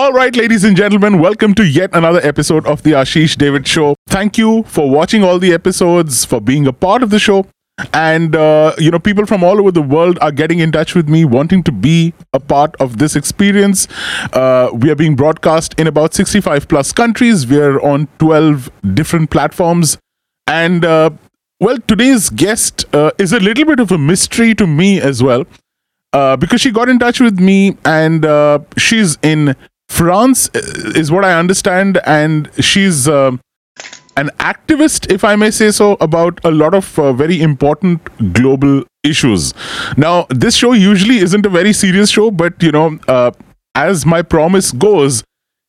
All right, ladies and gentlemen, welcome to yet another episode of the Ashish Ddavidd Show. Thank you for watching all the episodes, for being a part of the show. And, uh, you know, people from all over the world are getting in touch with me, wanting to be a part of this experience. Uh, we are being broadcast in about 65 plus countries. We are on 12 different platforms. And, uh, well, today's guest uh, is a little bit of a mystery to me as well. Uh, because she got in touch with me and uh, she's in France, uh, is what I understand, and she's uh, an activist, if I may say so, about a lot of uh, very important global issues. Now, this show usually isn't a very serious show, but you know, uh, as my promise goes,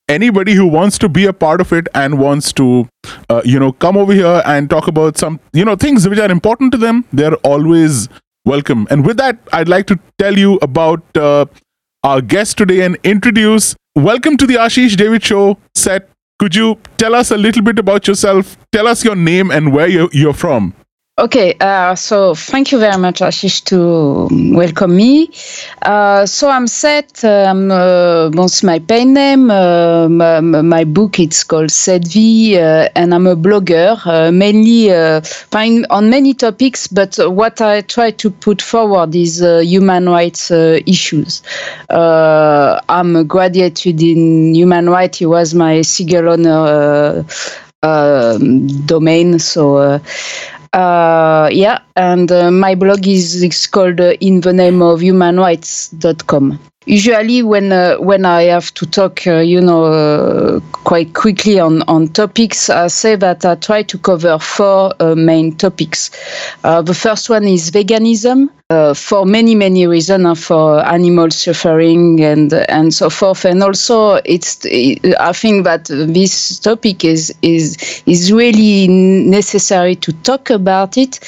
anybody who wants to be a part of it and wants to uh, you know come over here and talk about some you know things which are important to them they're always welcome and with that i'd like to tell you about uh, our guest today and introduce welcome to the ashish ddavidd show. Cet. Could you tell us a little bit about yourself? Tell us your name and where you're, you're from Okay, uh, so thank you very much, Ashish, to welcome me. Uh, so I'm Cet. Um, uh, my pen name. Uh, my, my book it's called Cet Vies, uh, and I'm a blogger, uh, mainly on many topics. But what I try to put forward is human rights issues. I'm a graduate in human rights. It was my single honor uh, um, domain. So. Uh, uh, yeah, and uh, my blog is called uh, in the name of humanrights.com. Usually, when uh, when I have to talk, uh, you know, uh, quite quickly on, on topics, I say that I try to cover four uh, main topics. Uh, the first one is veganism, uh, for many many reasons, for animal suffering and and so forth, and also it's I think that this topic is is is really necessary to talk about it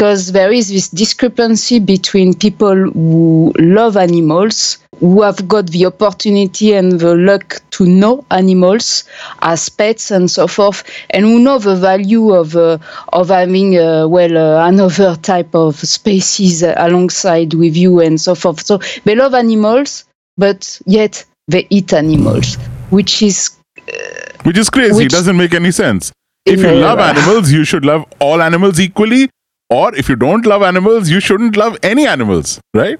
because there is this discrepancy between people who love animals who have got the opportunity and the luck to know animals as pets and so forth, and who know the value of uh, of having uh, well uh, another type of species alongside with you and so forth. So they love animals, but yet they eat animals, which is which is crazy. Which- it doesn't make any sense. If you love animals you should love all animals equally or if you don't love animals you shouldn't love any animals right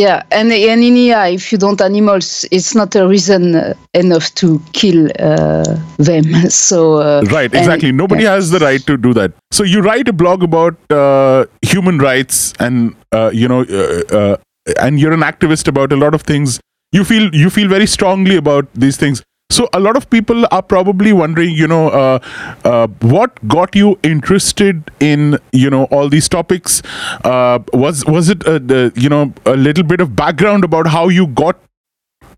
Yeah, and and in AI, if you don't animals, it's not a reason uh, enough to kill uh, them. So uh, Right, and- exactly. Nobody yeah. has the right to do that. So you write a blog about uh, human rights, and uh, you know, uh, uh, and you're an activist about a lot of things. You feel you feel very strongly about these things. So a lot of people are probably wondering, you know, uh, uh, what got you interested in, you know, all these topics? Uh, was was it, uh, the, you know, a little bit of background about how you got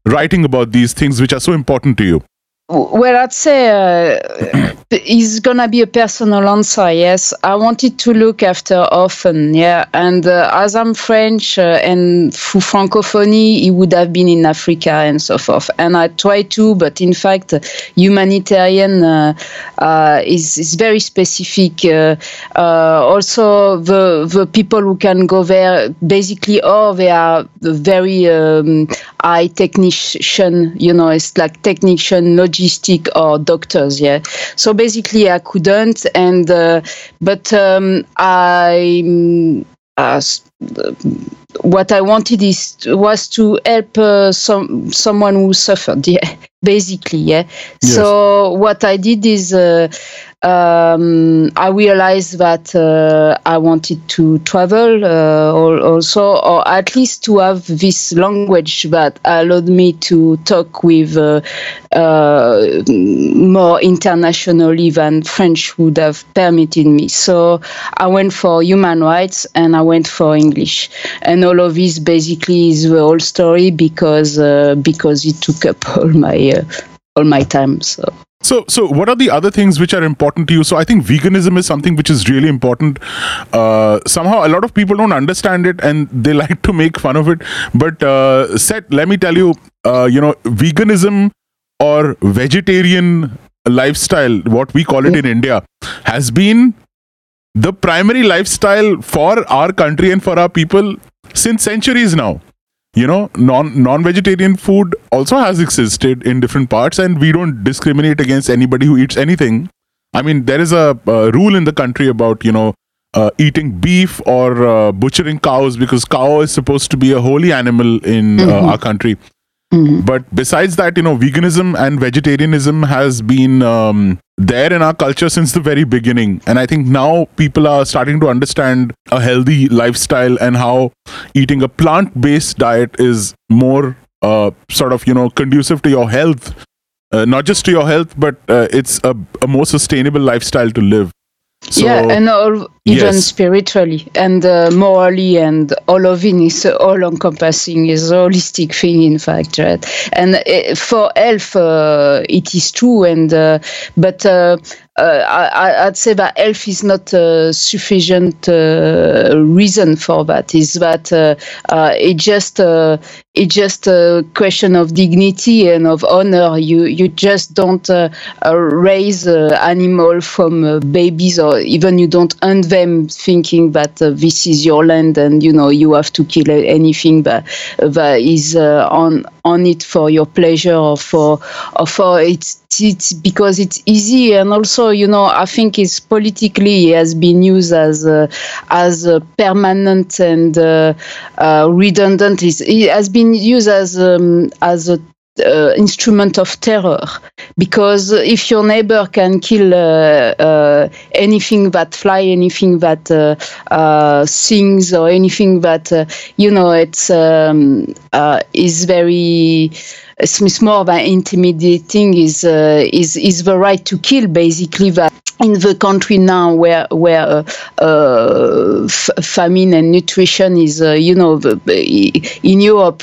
writing about these things which are so important to you? Well, I'd say uh, it's gonna be a personal answer. Yes, I wanted to look after often. Yeah, and uh, as I'm French uh, and through Francophonie, it would have been in Africa and so forth. And I try to, but in fact, humanitarian uh, uh, is is very specific. Uh, also, the the people who can go there basically, oh, they are very um, high technician. You know, it's like technician, logistic, or doctors. Yeah. So basically, I couldn't, and uh, but um, I. uh, what I wanted is was to help uh, some someone who suffered. Yeah, basically, yeah. Yes. So what I did is uh, um, I realized that uh, I wanted to travel uh, al- also, or at least to have this language that allowed me to talk with uh, uh, more internationally than French would have permitted me. So I went for human rights and I went for English, and all of this basically is the whole story because uh, because it took up all my uh, all my time. So. So, so what are the other things which are important to you? So, I think veganism is something which is really important. Uh, somehow, a lot of people don't understand it, and they like to make fun of it. But, uh, Seth, let me tell you, uh, you know, veganism or vegetarian lifestyle, what we call it in India, has been the primary lifestyle for our country and for our people since centuries now. You know non non-vegetarian food also has existed in different parts and we don't discriminate against anybody who eats anything i mean there is a, rule in the country about you know uh, eating beef or uh, butchering cows because cow is supposed to be a holy animal in uh, Mhm. our country Mhm. but besides that you know veganism and vegetarianism has been um, there in our culture since the very beginning. And i think now people are starting to understand a healthy lifestyle and how eating a plant-based diet is more uh, sort of you know conducive to your health. Uh, not just to your health but uh, it's a, a more sustainable lifestyle to live so yeah, and all, even Yes. spiritually and uh, morally, and all of it is all encompassing, is a holistic thing, in fact, right? And uh, for health, uh, it is true, and uh, but uh, I, I'd say that health is not a sufficient uh, reason for that. Is that uh, uh, it just uh, it's just a question of dignity and of honor. You you just don't uh, uh, raise uh, animal from uh, babies, or even you don't hunt them thinking that uh, this is your land and you know you have to kill anything that that is uh, on on it for your pleasure or for or for it's it's because it's easy and also you know I think it's politically it has been used as a, as a permanent and uh, uh, redundant. It's, it has been used as um, as a uh, instrument of terror because if your neighbor can kill uh, uh, anything that fly, anything that uh, uh, sings, or anything that uh, you know, it's um, is very. It's more than intimidating. Is is is the right to kill basically that in the country now where where uh, uh, f- famine and nutrition is uh, you know in Europe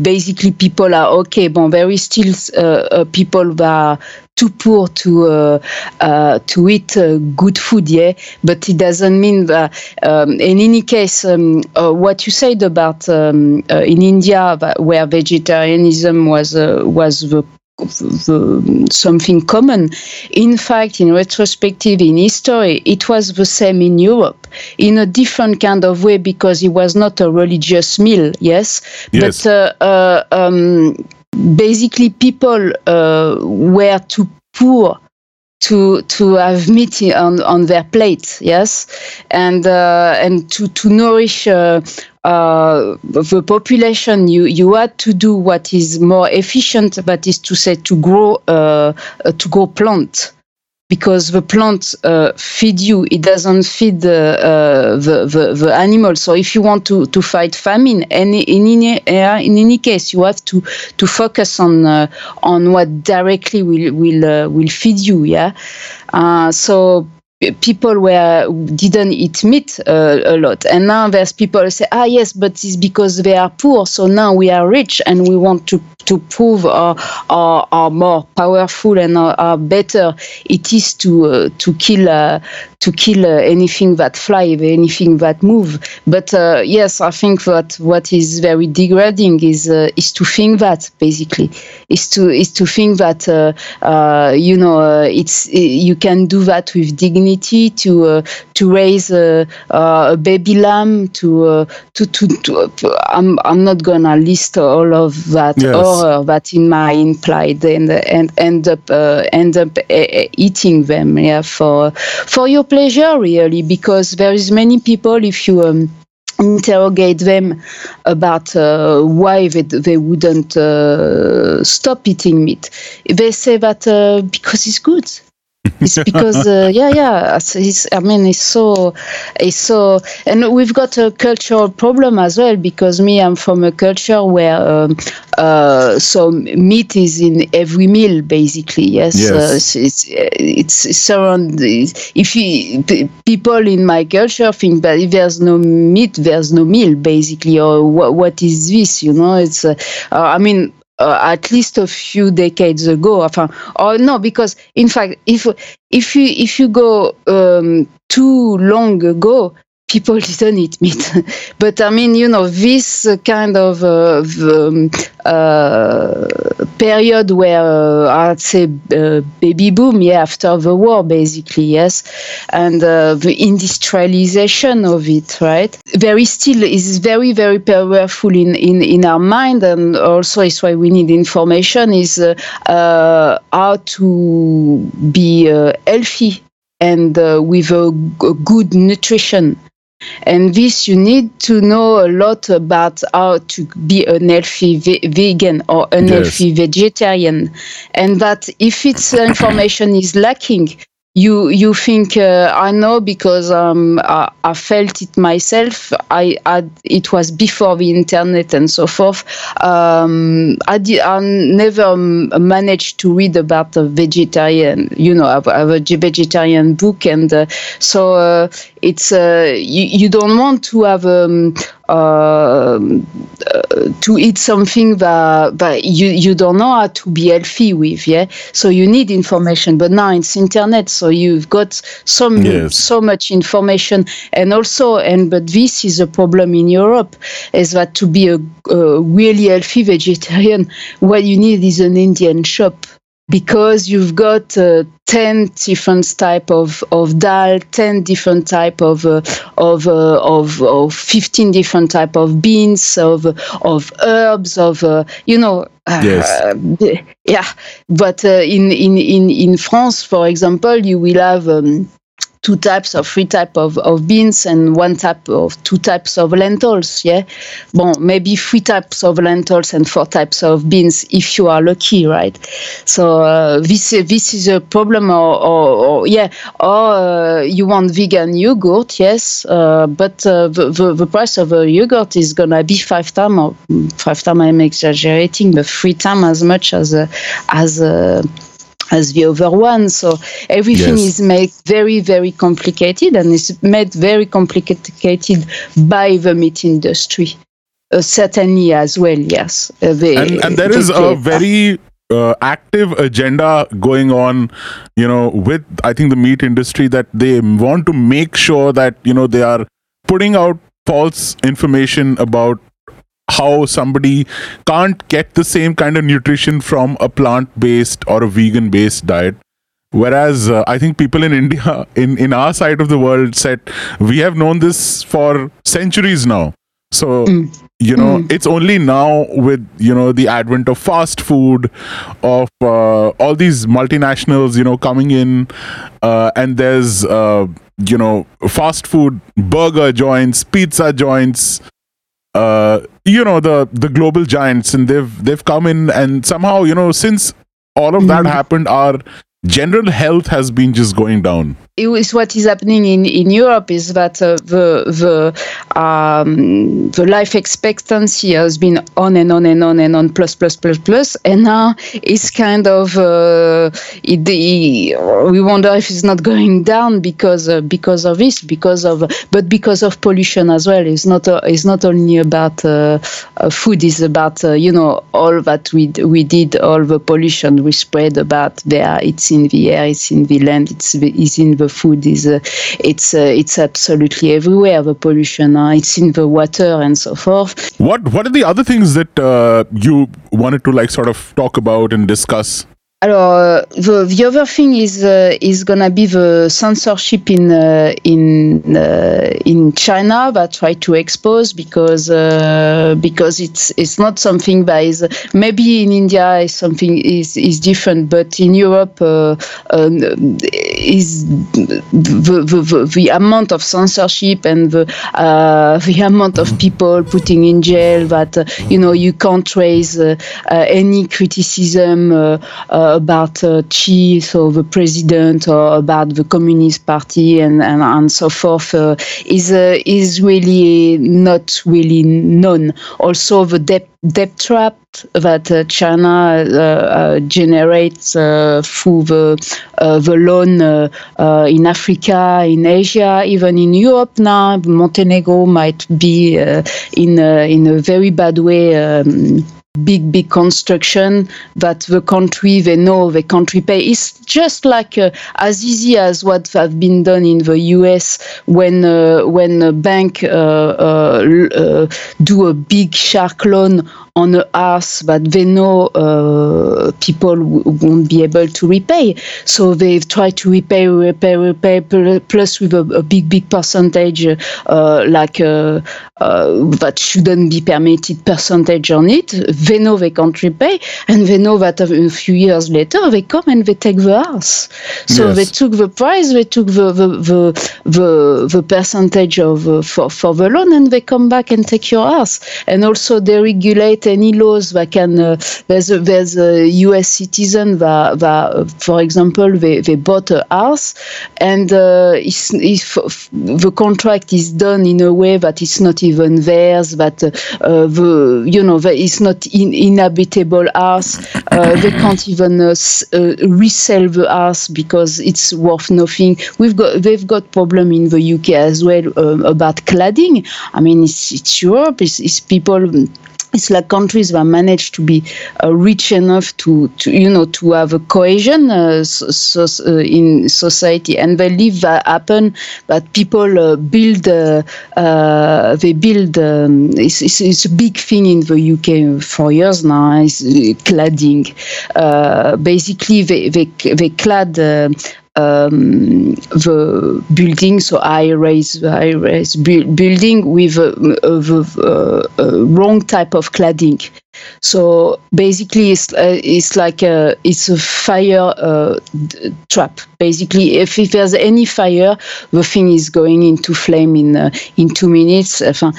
basically people are okay but there is still uh, uh, people that are too poor to uh, uh, to eat uh, good food yeah? But it doesn't mean that um, in any case um, uh, what you said about um, uh, in India where vegetarianism was uh, was the the, something common. In fact, in retrospective, in history, it was the same in Europe in a different kind of way because it was not a religious meal, yes, Yes. but uh, uh, um, basically people uh, were too poor to to have meat on on their plate yes? And uh, and to to nourish uh, uh, the population you you had to do what is more efficient but is to say to grow uh, uh, to grow plant because the plant uh, feed you it doesn't feed the, uh, the, the the animal. So if you want to to fight famine any in any uh, in any case you have to to focus on uh, on what directly will will uh, will feed you yeah? Uh, so people were didn't eat meat uh, a lot. And now there's people say ah yes but it's because they are poor. So now we are rich and we want to to prove our are, are more powerful and are, are better. It is to uh, to kill uh, to kill uh, anything that fly anything that move. But uh, yes i think that what is very degrading is uh, is to think that basically. Is to is to think that uh, uh, you know uh, it's you can do that with dignity to uh, to raise uh, a baby lamb to uh, to to, to I'm I'm not gonna list all of that Yes. horror that in my implied and and end up uh, end up uh, eating them yeah for for your pleasure really because there is many people if you um, interrogate them about uh, why they, they wouldn't uh, stop eating meat they say that uh, because it's good it's because uh, yeah yeah it's, i mean it's so it's so and we've got a cultural problem as well because me i'm from a culture where um, uh, so meat is in every meal basically yes, Yes. Uh, it's, it's it's it's around if you, p- people in my culture think that if there's no meat there's no meal basically or what, what is this you know it's uh, i mean uh, at least a few decades ago. Or no because in fact if if you if you go um, too long ago people didn't eat meat. but I mean, you know, this kind of uh, um, uh, period where uh, I'd say uh, baby boom, yeah, after the war, basically, yes, and uh, the industrialization of it, right? Very still is very, very powerful in, in, in our mind, and also is why we need information is uh, how to be healthy and with a good nutrition and this, you need to know a lot about how to be an healthy ve- vegan or an yes. healthy vegetarian. And that if its information is lacking, you you think uh, I know because um, I, I, felt it myself. I, I, it was before the internet and so forth. Um, I did I never managed to read about a vegetarian. You know, I have a vegetarian book, and uh, so uh, it's uh, you, you don't want to have um, uh, to eat something that, that you, you don't know how to be healthy with yeah? So you need information but now it's internet so you've got so yes. so much information. And also and but this is a problem in europe is that to be a, a really healthy vegetarian what you need is an indian shop because you've got uh, 10 different type of, of dal 10 different type of uh, of, uh, of of 15 different type of beans of of herbs of uh, you know uh, yes. yeah but uh, in, in in in france for example you will have um, two types or three type of, of beans and one type of two types of lentils yeah? Bon maybe three types of lentils and four types of beans if you are lucky right? So uh, this this is a problem or, or, or yeah or uh, you want vegan yogurt yes uh, but uh, the, the, the price of a yogurt is gonna be five times or five times I'm exaggerating but three times as much as uh, as uh, as the other one. So everything yes. is made very, very complicated and is made very complicated by the meat industry. Uh, certainly as well, yes. Uh, the, and, and there the, is a very uh, active agenda going on, you know, with I think the meat industry that they want to make sure that, you know, they are putting out false information about how somebody can't get the same kind of nutrition from a plant based or a vegan based diet whereas uh, i think people in india in in our side of the world said we have known this for centuries now so mm. you know mm. it's only now with you know the advent of fast food of uh, all these multinationals you know coming in uh, and there's uh, you know fast food burger joints pizza joints uh, you know the the global giants and they've they've come in and somehow you know since all of that mm. happened our general health has been just going down. Is what is happening in, in Europe is that uh, the the um, the life expectancy has been on and on and on and on plus plus plus plus. And now it's kind of uh, it, it, we wonder if it's not going down because uh, because of this because of but because of pollution as well. It's not uh, it's not only about uh, uh, food it's about you know all that we we did all the pollution we spread about there. It's in the air it's in the land it's it's in the the food is uh, it's uh, it's absolutely everywhere. The pollution, uh, it's in the water and so forth. What what are the other things that you wanted to like sort of talk about and discuss? Alors, the, the other thing is uh, is gonna be the censorship in uh, in uh, in China that try to expose because uh, because it's it's not something that is maybe in India is something is is different, but in Europe uh, um, is the, the, the, the, amount of censorship and the uh, the amount of people putting in jail that you know you can't raise any criticism about uh, Xi, so the president, or about the Communist Party, and and, and so forth, uh, is uh, is really not really known. Also, the debt debt trap that uh, China uh, uh, generates through the the loan in Africa, in Asia, even in Europe now. Montenegro might be in in a very bad way. Um, big big construction that the country they know the country pay it's just like uh, as easy as what have been done in the US when uh, when a bank uh, uh, uh, do a big shark loan on a house that they know uh, people won't be able to repay. So they've tried to repay, repay, repay, plus with a, a big, big percentage, uh, like uh, uh, that shouldn't be permitted percentage on it. They know they can't repay, and they know that a few years later they come and they take the house. So Yes. they took the price, they took the the the the, the percentage of uh, for for the loan, and they come back and take your house. And also they regulate any laws that can. Uh, there's a, there's a U.S. citizen that, that for example, they, they bought a house, and uh, it's, if the contract is done in a way that it's not even theirs, that uh, the you know that it's not in, inhabitable house, uh, they can't even uh, uh, resell the house because it's worth nothing. We've got they've got problem in the UK as well um, about cladding. I mean, it's, it's Europe. It's, it's people it's like countries that manage to be uh, rich enough to, to, you know, to have a cohesion uh, so, so, uh, in society, and they leave that happen. That people uh, build, uh, uh, they build. Um, it's, it's, it's a big thing in the UK for years now. It's uh, cladding. Uh, basically, they they they clad. Um, the building, so high rise, high rise bu- building with uh, the uh, uh, wrong type of cladding. So basically, it's uh, it's like a, it's a fire uh, d- trap. Basically, if, if there's any fire, the thing is going into flame in uh, in two minutes. Enfin,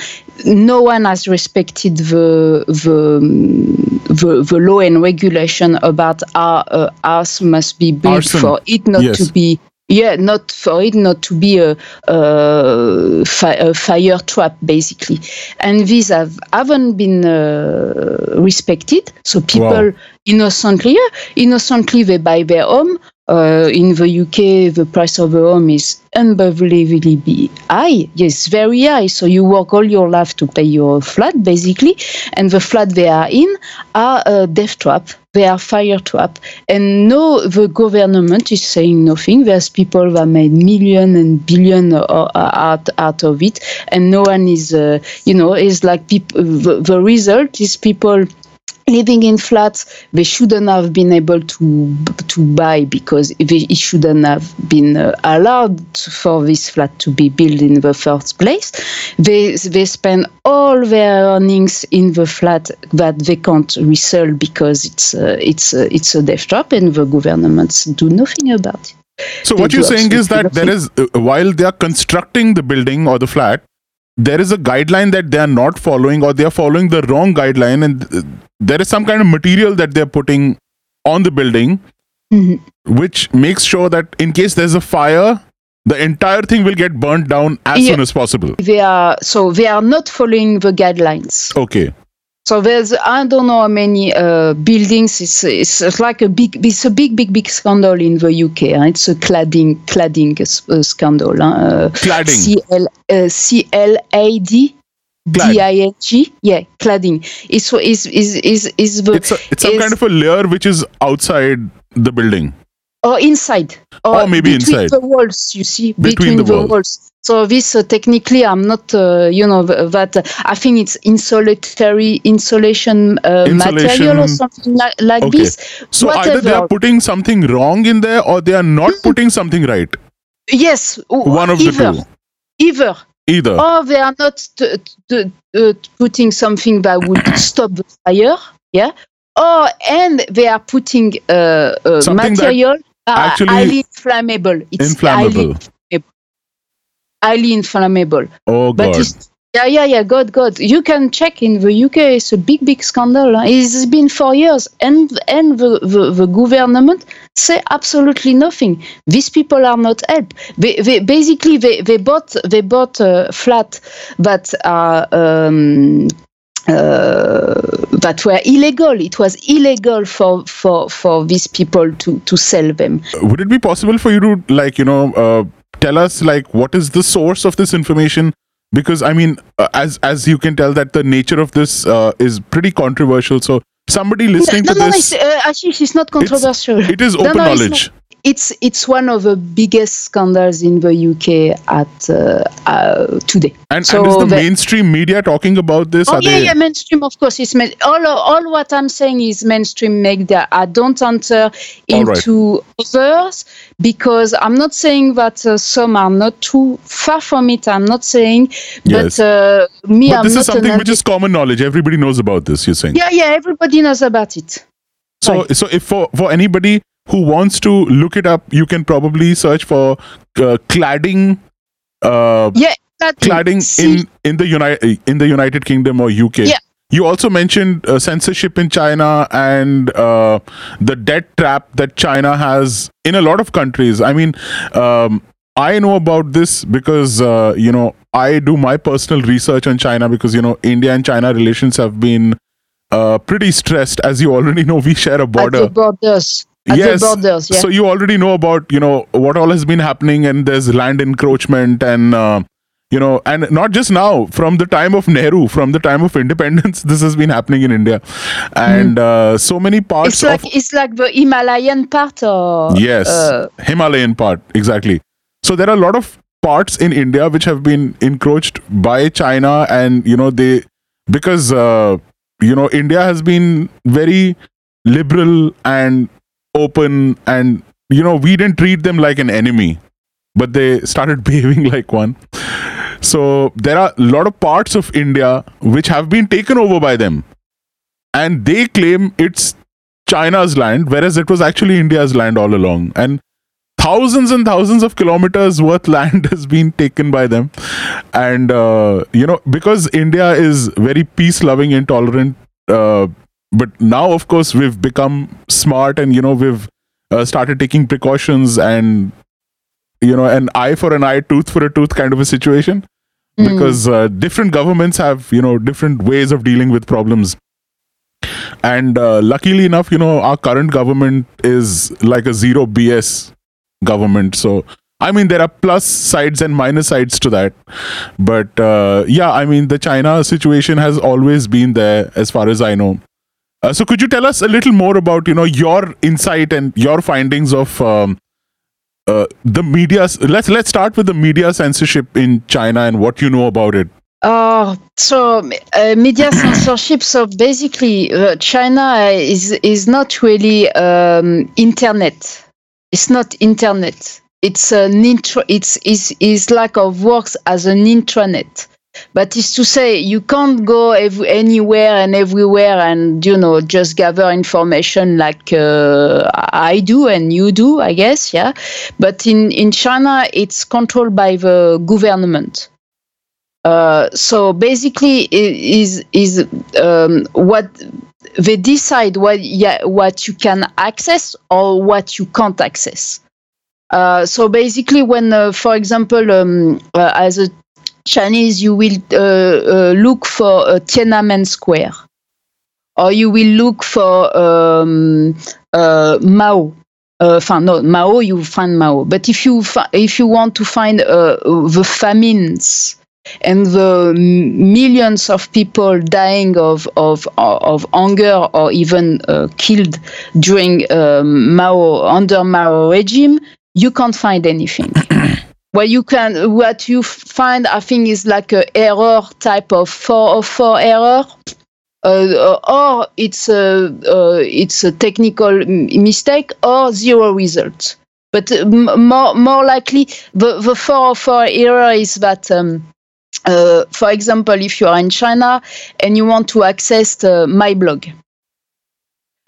no one has respected the the, um, the the law and regulation about how a house must be built Arson. for it not Yes. to be yeah not for it not to be a, a, fi- a fire trap basically and these have haven't been uh, respected so people Wow. innocently yeah, innocently they buy their home uh, in the UK, the price of a home is unbelievably high. Yes, very high. So you work all your life to pay your flat, basically, and the flat they are in are a death trap. They are fire trap, and no, the government is saying nothing. There's people that made million and billion uh, out out of it, and no one is, uh, you know, is like people. The, the result is people living in flats they shouldn't have been able to to buy because it shouldn't have been uh, allowed for this flat to be built in the first place. They they spend all their earnings in the flat that they can't resell because it's uh, it's uh, it's a death trap and the governments do nothing about it. So They what you're saying is that there is, uh, while they are constructing the building or the flat, there is a guideline that they are not following, or they are following the wrong guideline, and there is some kind of material that they're putting on the building, Mhm. which makes sure that in case there's a fire, the entire thing will get burnt down as Yeah. soon as possible. they are so they are not following the guidelines Okay. So there's I don't know how many uh, buildings. It's, it's it's like a big it's a big big big scandal in the UK. huh? It's a cladding cladding uh, scandal. huh? Uh, Cladding. C L uh, C L A D. D I N G. Yeah, cladding. It's is is is is the It's a, it's some kind of a layer which is outside the building. Or inside Or maybe between inside. the walls. You see Between the walls. walls. So this uh, technically, I'm not, uh, you know, th- that uh, I think it's insulatory insulation, uh, material or something like, like Okay. this. So either they are putting something wrong in there, or they are not putting something right. Yes, one of the either, two. either, Either. or they are not t- t- uh, putting something that would stop the fire. Yeah, or and they are putting uh, uh, material that are actually highly inflammable. It's Inflammable. highly, highly inflammable. Oh But god. yeah, yeah, yeah, God, God. You can check in the UK. It's a big, big scandal. It's been for years, and and the, the, the government say absolutely nothing. These people are not helped. They, they basically they, they bought they bought a flat that are. Um, uh, that were illegal. It was illegal for, for, for these people to, to sell them. Would it be possible for you to like you know uh, tell us like what is the source of this information? Because I mean, uh, as as you can tell, that the nature of this uh, is pretty controversial. So somebody listening no, to no, this, it's, uh, Ashish, it's not controversial. it is No, open no, it's knowledge. It's it's one of the biggest scandals in the UK at uh, uh, today. And, So and is the the- mainstream media talking about this? Oh Are yeah, they- yeah, mainstream. Of course, it's main, all. All what I'm saying is mainstream media. I don't enter All right. into others because I'm not saying that uh, some are not true. Far from it. I'm not saying. Yes. But uh, me, But I'm this is something which is common knowledge. Everybody knows about this, you're saying. Yeah, yeah. Everybody knows about it. So, Right. so if for, for anybody who wants to look it up, you can probably search for uh, cladding, uh, Yeah, that cladding See, in in the United in the United Kingdom or UK. Yeah. You also mentioned uh, censorship in China and uh, the debt trap that China has in a lot of countries. I mean, um, I know about this because uh, you know I do my personal research on China because you know India and China relations have been uh, pretty stressed. As you already know, we share a border. the borders. Yes. Yeah. So you already know about you know what all has been happening, and there's land encroachment, and uh, you know, and not just now. From the time of Nehru, from the time of independence, this has been happening in India, and uh, so many parts it's like of it's like the Himalayan part, or yes, uh, Himalayan part exactly. So there are a lot of parts in India which have been encroached by China, and you know they because uh, you know India has been very liberal and open, and you know we didn't treat them like an enemy, but they started behaving like one. So there are a lot of parts of India which have been taken over by them, and they claim it's China's land, whereas it was actually India's land all along. And thousands and thousands of kilometers worth land has been taken by them. And, uh, you know, because India is very peace loving, intolerant, uh, but now, of course, we've become smart and, you know, we've uh, started taking precautions and, you know, an eye for an eye, tooth for a tooth kind of a situation. Mm. because uh, different governments have you know different ways of dealing with problems. And uh, luckily enough you know our current government is like a zero bs government. So i mean there are plus sides and minus sides to that. But uh, yeah i mean the china situation has always been there as far as i know uh, so could you tell us a little more about you know your insight and your findings of um, uh, the media let's let's start with the media censorship in china and what you know about it Oh, so uh, media censorship. So basically, uh, China is is not really um, internet. It's not internet. It's an intro. It's is is like of works as an intranet. But it's to say you can't go ev- anywhere and everywhere and you know just gather information like uh, I do and you do, I guess, yeah. But in in China, it's controlled by the government. Uh, so basically, is is um, what they decide what yeah, what you can access or what you can't access. Uh, so basically, when, uh, for example, um, uh, as a Chinese, you will uh, uh, look for uh, Tiananmen Square, or you will look for um, Mao. Uh, no, Mao, you find Mao. But if you if you want to find the famines and the millions of people dying of of of hunger or even uh, killed during um, Mao under Mao regime, you can't find anything. Well, you can. What you find, I think, is like a error type of four or four error, uh, or it's a uh, it's a technical mistake or zero result. But uh, more more likely, the the four error is that. Um, uh, for example, if you are in China and you want to access uh, my blog,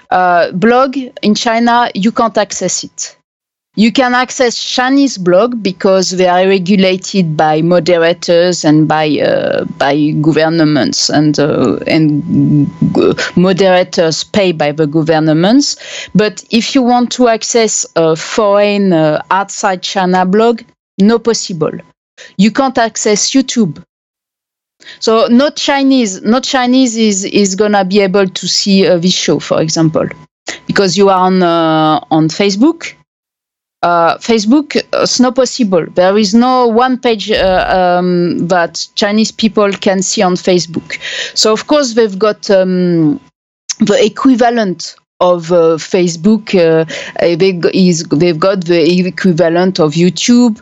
uh, blog in China, you can't access it. You can access Chinese blog because they are regulated by moderators and by uh, by governments and uh, and moderators paid by the governments. But if you want to access a foreign uh, outside China blog, no possible. You can't access YouTube. So not Chinese, not Chinese is is gonna be able to see uh, this show, for example, because you are on uh, on Facebook. Uh, Facebook, uh, it's not possible. There is no one page uh, um, that Chinese people can see on Facebook. So of course they've got um, the equivalent of uh, Facebook. Uh, they, is, they've got the equivalent of YouTube.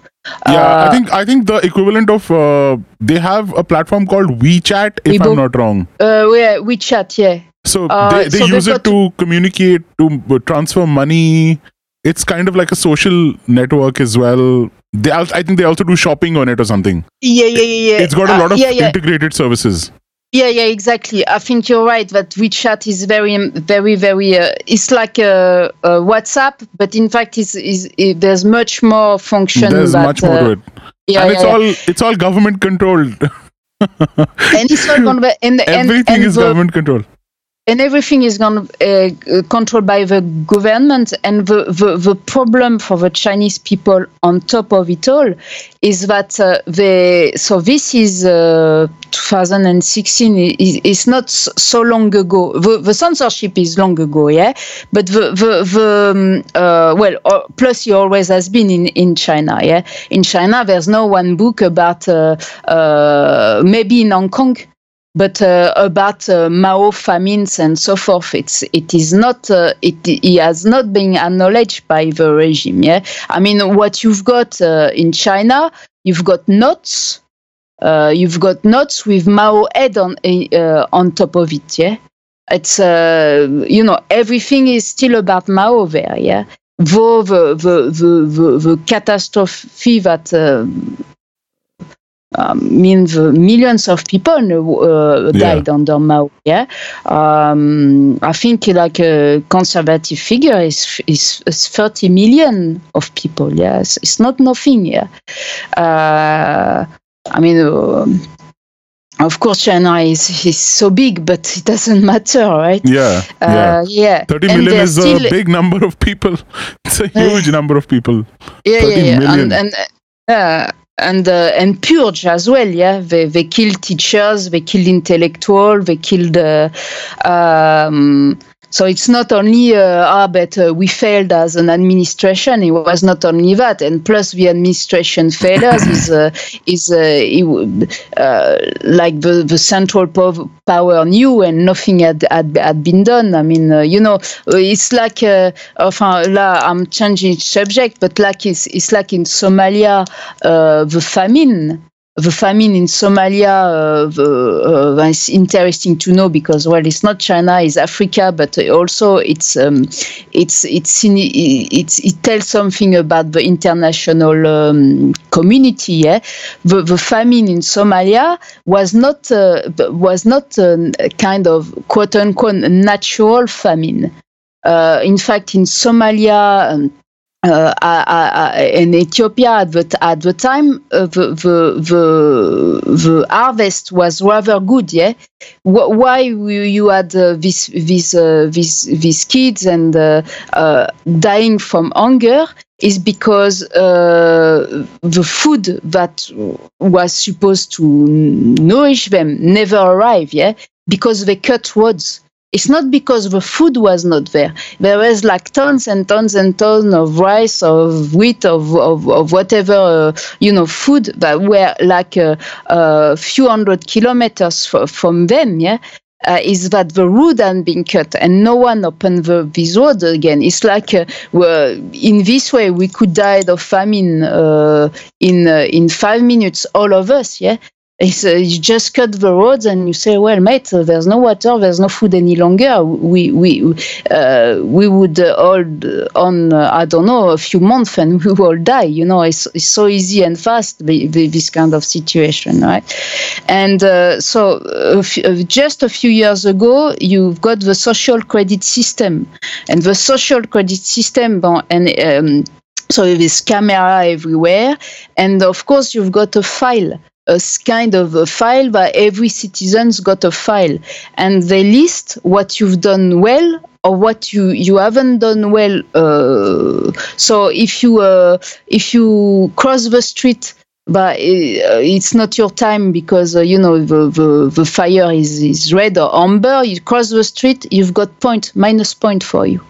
Yeah, Uh, I think I think the equivalent of uh, they have a platform called WeChat, if Weibo. I'm not wrong. Uh, yeah, WeChat, yeah. So Uh, they, they so use it to communicate, to uh, transfer money. It's kind of like a social network as well. They, I think they also do shopping on it or something. Yeah, yeah, yeah, yeah. It's got a Uh, lot of yeah, yeah. integrated services. Yeah, yeah, exactly. I think you're right that WeChat is very, very, very. Uh, it's like a, a WhatsApp, but in fact, it's, is it, there's much more function. There's that, much more uh, to it, Yeah, and yeah, it's all it's all government controlled. and it's all be, and, and, Everything and is the- government controlled. And everything is uh, controlled by the government. And the, the the problem for the Chinese people on top of it all is that uh, they. So this is uh, 2016. Is it's not so long ago. The, the censorship is long ago, yeah. But the the, the um, uh, well, uh, plus it always has been in in China, yeah. In China, there's no one book about uh, maybe in Hong Kong but uh, about uh, Mao famines and so forth. It's it is not uh, it, it has not been acknowledged by the regime. Yeah, I mean what you've got uh, in China, you've got notes. Uh, you've got notes with Mao head on uh, on top of it. Yeah, it's you know everything is still about Mao there. Yeah, though the the the the, the catastrophe that. Uh, um, means uh, millions of people uh, Yeah. died under Mao. Yeah, um, I think like a conservative figure is, is is 30 million of people. Yes, it's not nothing. Yeah, uh, I mean. um of course, China is, is so big, but it doesn't matter, right? Yeah, yeah. Uh, yeah. 30 And million is a big number of people. It's a huge number of people. yeah, 30 yeah, yeah. million. and and uh, and uh, and purge as well. Yeah, they they killed teachers, they killed intellectuals, they killed. Um, so it's not only uh, ah, but uh, we failed as an administration. It was not only that, and plus the administration failures is uh, is uh, uh, like the the central po- power knew and nothing had had, had been done. I mean, uh, you know, it's like uh, enfin, là, I'm changing subject, but like it's, it's like in Somalia, the famine. The famine in Somalia, uh, the, uh, it's interesting to know because well, it's not China, it's Africa, but also it's um, it's it's in, it's it tells something about the international um, community. Yeah, the, the famine in Somalia was not uh, was not a kind of quote unquote natural famine. Uh, in fact, in Somalia. Um, uh, uh, uh, in Ethiopia at the, at the time, uh, the, the, the, harvest was rather good. Yeah, Wh- why you had uh, this this uh, these these kids and uh, uh, dying from hunger is because uh, the food that was supposed to nourish them never arrived. Yeah, because they cut roads. It's not because the food was not there. There was like tons and tons and tons of rice, of wheat, of of, of whatever uh, you know food that were like a, a few hundred kilometers f- from them. Yeah. Uh, is that the road had been cut and no one opened the, this road again. It's like uh, in this way we could die of famine uh, in uh, in five minutes, all of us. Yeah, it's, uh, you just cut the roads and you say, well, mate, there's no water, there's no food any longer. We we uh, we would all on uh, I don't know a few months and we will die. You know, it's, it's so easy and fast the, the, this kind of situation, right? And uh, so f- uh, just a few years ago, you've got the social credit system, and the social credit system, and um, so there's camera everywhere, and of course you've got a file a kind of a file where every citizen's got a file. And they list what you've done well or what you you haven't done well uh, so if you uh, if you cross the street but uh, it's not your time because uh, you know the, the, the fire is, is red or amber. You cross the street you've got point minus point for you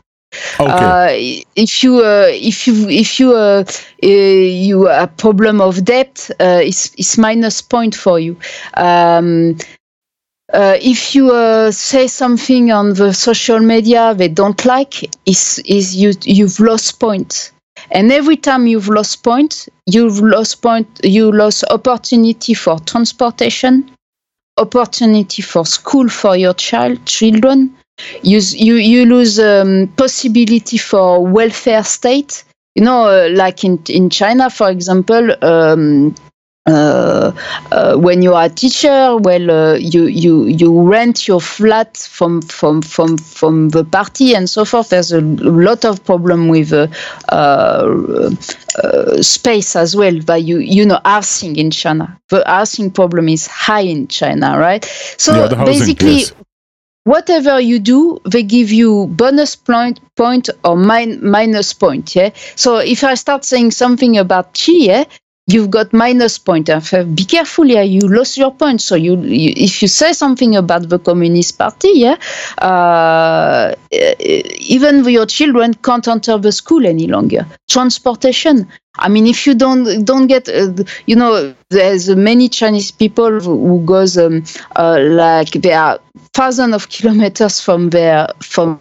Okay. uh, if you uh, if you if you uh, uh, you a problem of debt, uh, it's, it's minus point for you. Um, uh, if you say something on the social media they don't like, is is you you've lost point. And every time you've lost point, you've lost point. You lost opportunity for transportation, opportunity for school for your child children. You you you lose um, possibility for welfare state. You know, uh, like in in China, for example. Um, uh, uh, when you are a teacher, well, uh, you you you rent your flat from from from from the party and so forth. There's a lot of problem with uh, uh, uh, space as well. But you you know housing in China, the housing problem is high in China, right? So Yeah, basically. Whatever you do, they give you bonus point, point or min- minus point. Yeah. So if I start saying something about chi, yeah, you've got minus point. Uh, Be careful, yeah, you lost your point. So you, you if you say something about the Communist Party, yeah, uh, even your children can't enter the school any longer. Transportation. I mean, if you don't don't get, uh, you know, there's many Chinese people who, who goes um, uh, like they are thousands of kilometers from their from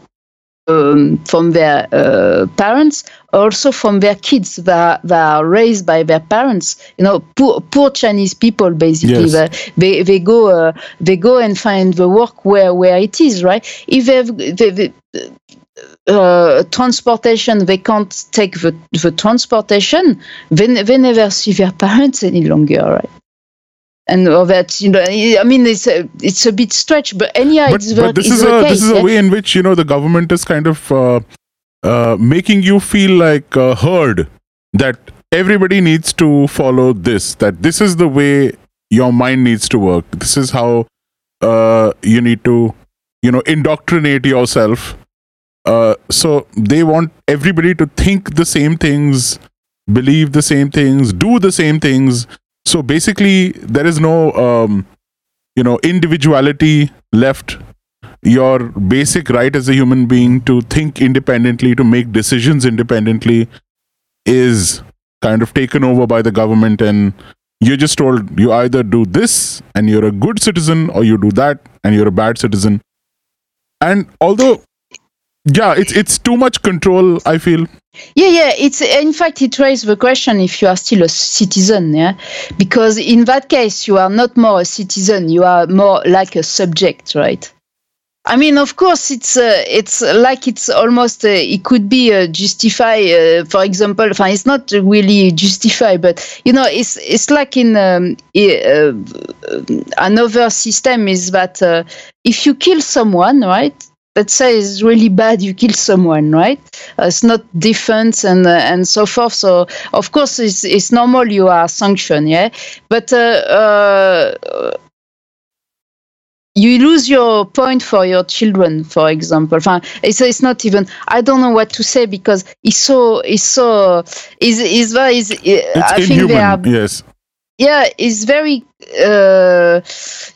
um, from their uh, parents, also from their kids that, that are raised by their parents. You know, poor, poor Chinese people basically. Yes. They, they they go uh, they go and find the work where where it is right. If they've, they, they, uh, transportation, they can't take the, the transportation. They, they never see their parents any longer, right? And all that you know, I mean, it's a, it's a bit stretch, but anyhow, but, it's but this is a case, this is a yeah? way in which you know the government is kind of uh, uh, making you feel like uh, heard that everybody needs to follow this that this is the way your mind needs to work. This is how uh, you need to you know indoctrinate yourself. Uh, so they want everybody to think the same things believe the same things do the same things. So basically there is no um, you know individuality left your basic right as a human being to think independently to make decisions independently is kind of taken over by the government and you're just told you either do this and you're a good citizen or you do that and you're a bad citizen and although yeah it's it's too much control i feel Yeah, yeah. It's in fact it raises the question if you are still a citizen, yeah, because in that case you are not more a citizen, you are more like a subject, right? I mean, of course, it's uh, it's like it's almost uh, it could be uh, justify, uh, for example. It's not really justify, but you know, it's it's like in um, uh, another system is that uh, if you kill someone, right? Let's say it's really bad. You kill someone, right? It's not defense and and so forth. So of course, it's it's normal. You are sanctioned, yeah. But you lose your point for your children, for example. It's, it's not even. I don't know what to say because it's so. It's so. Is is very. Is, it's I think they are inhuman yes yeah it's very uh,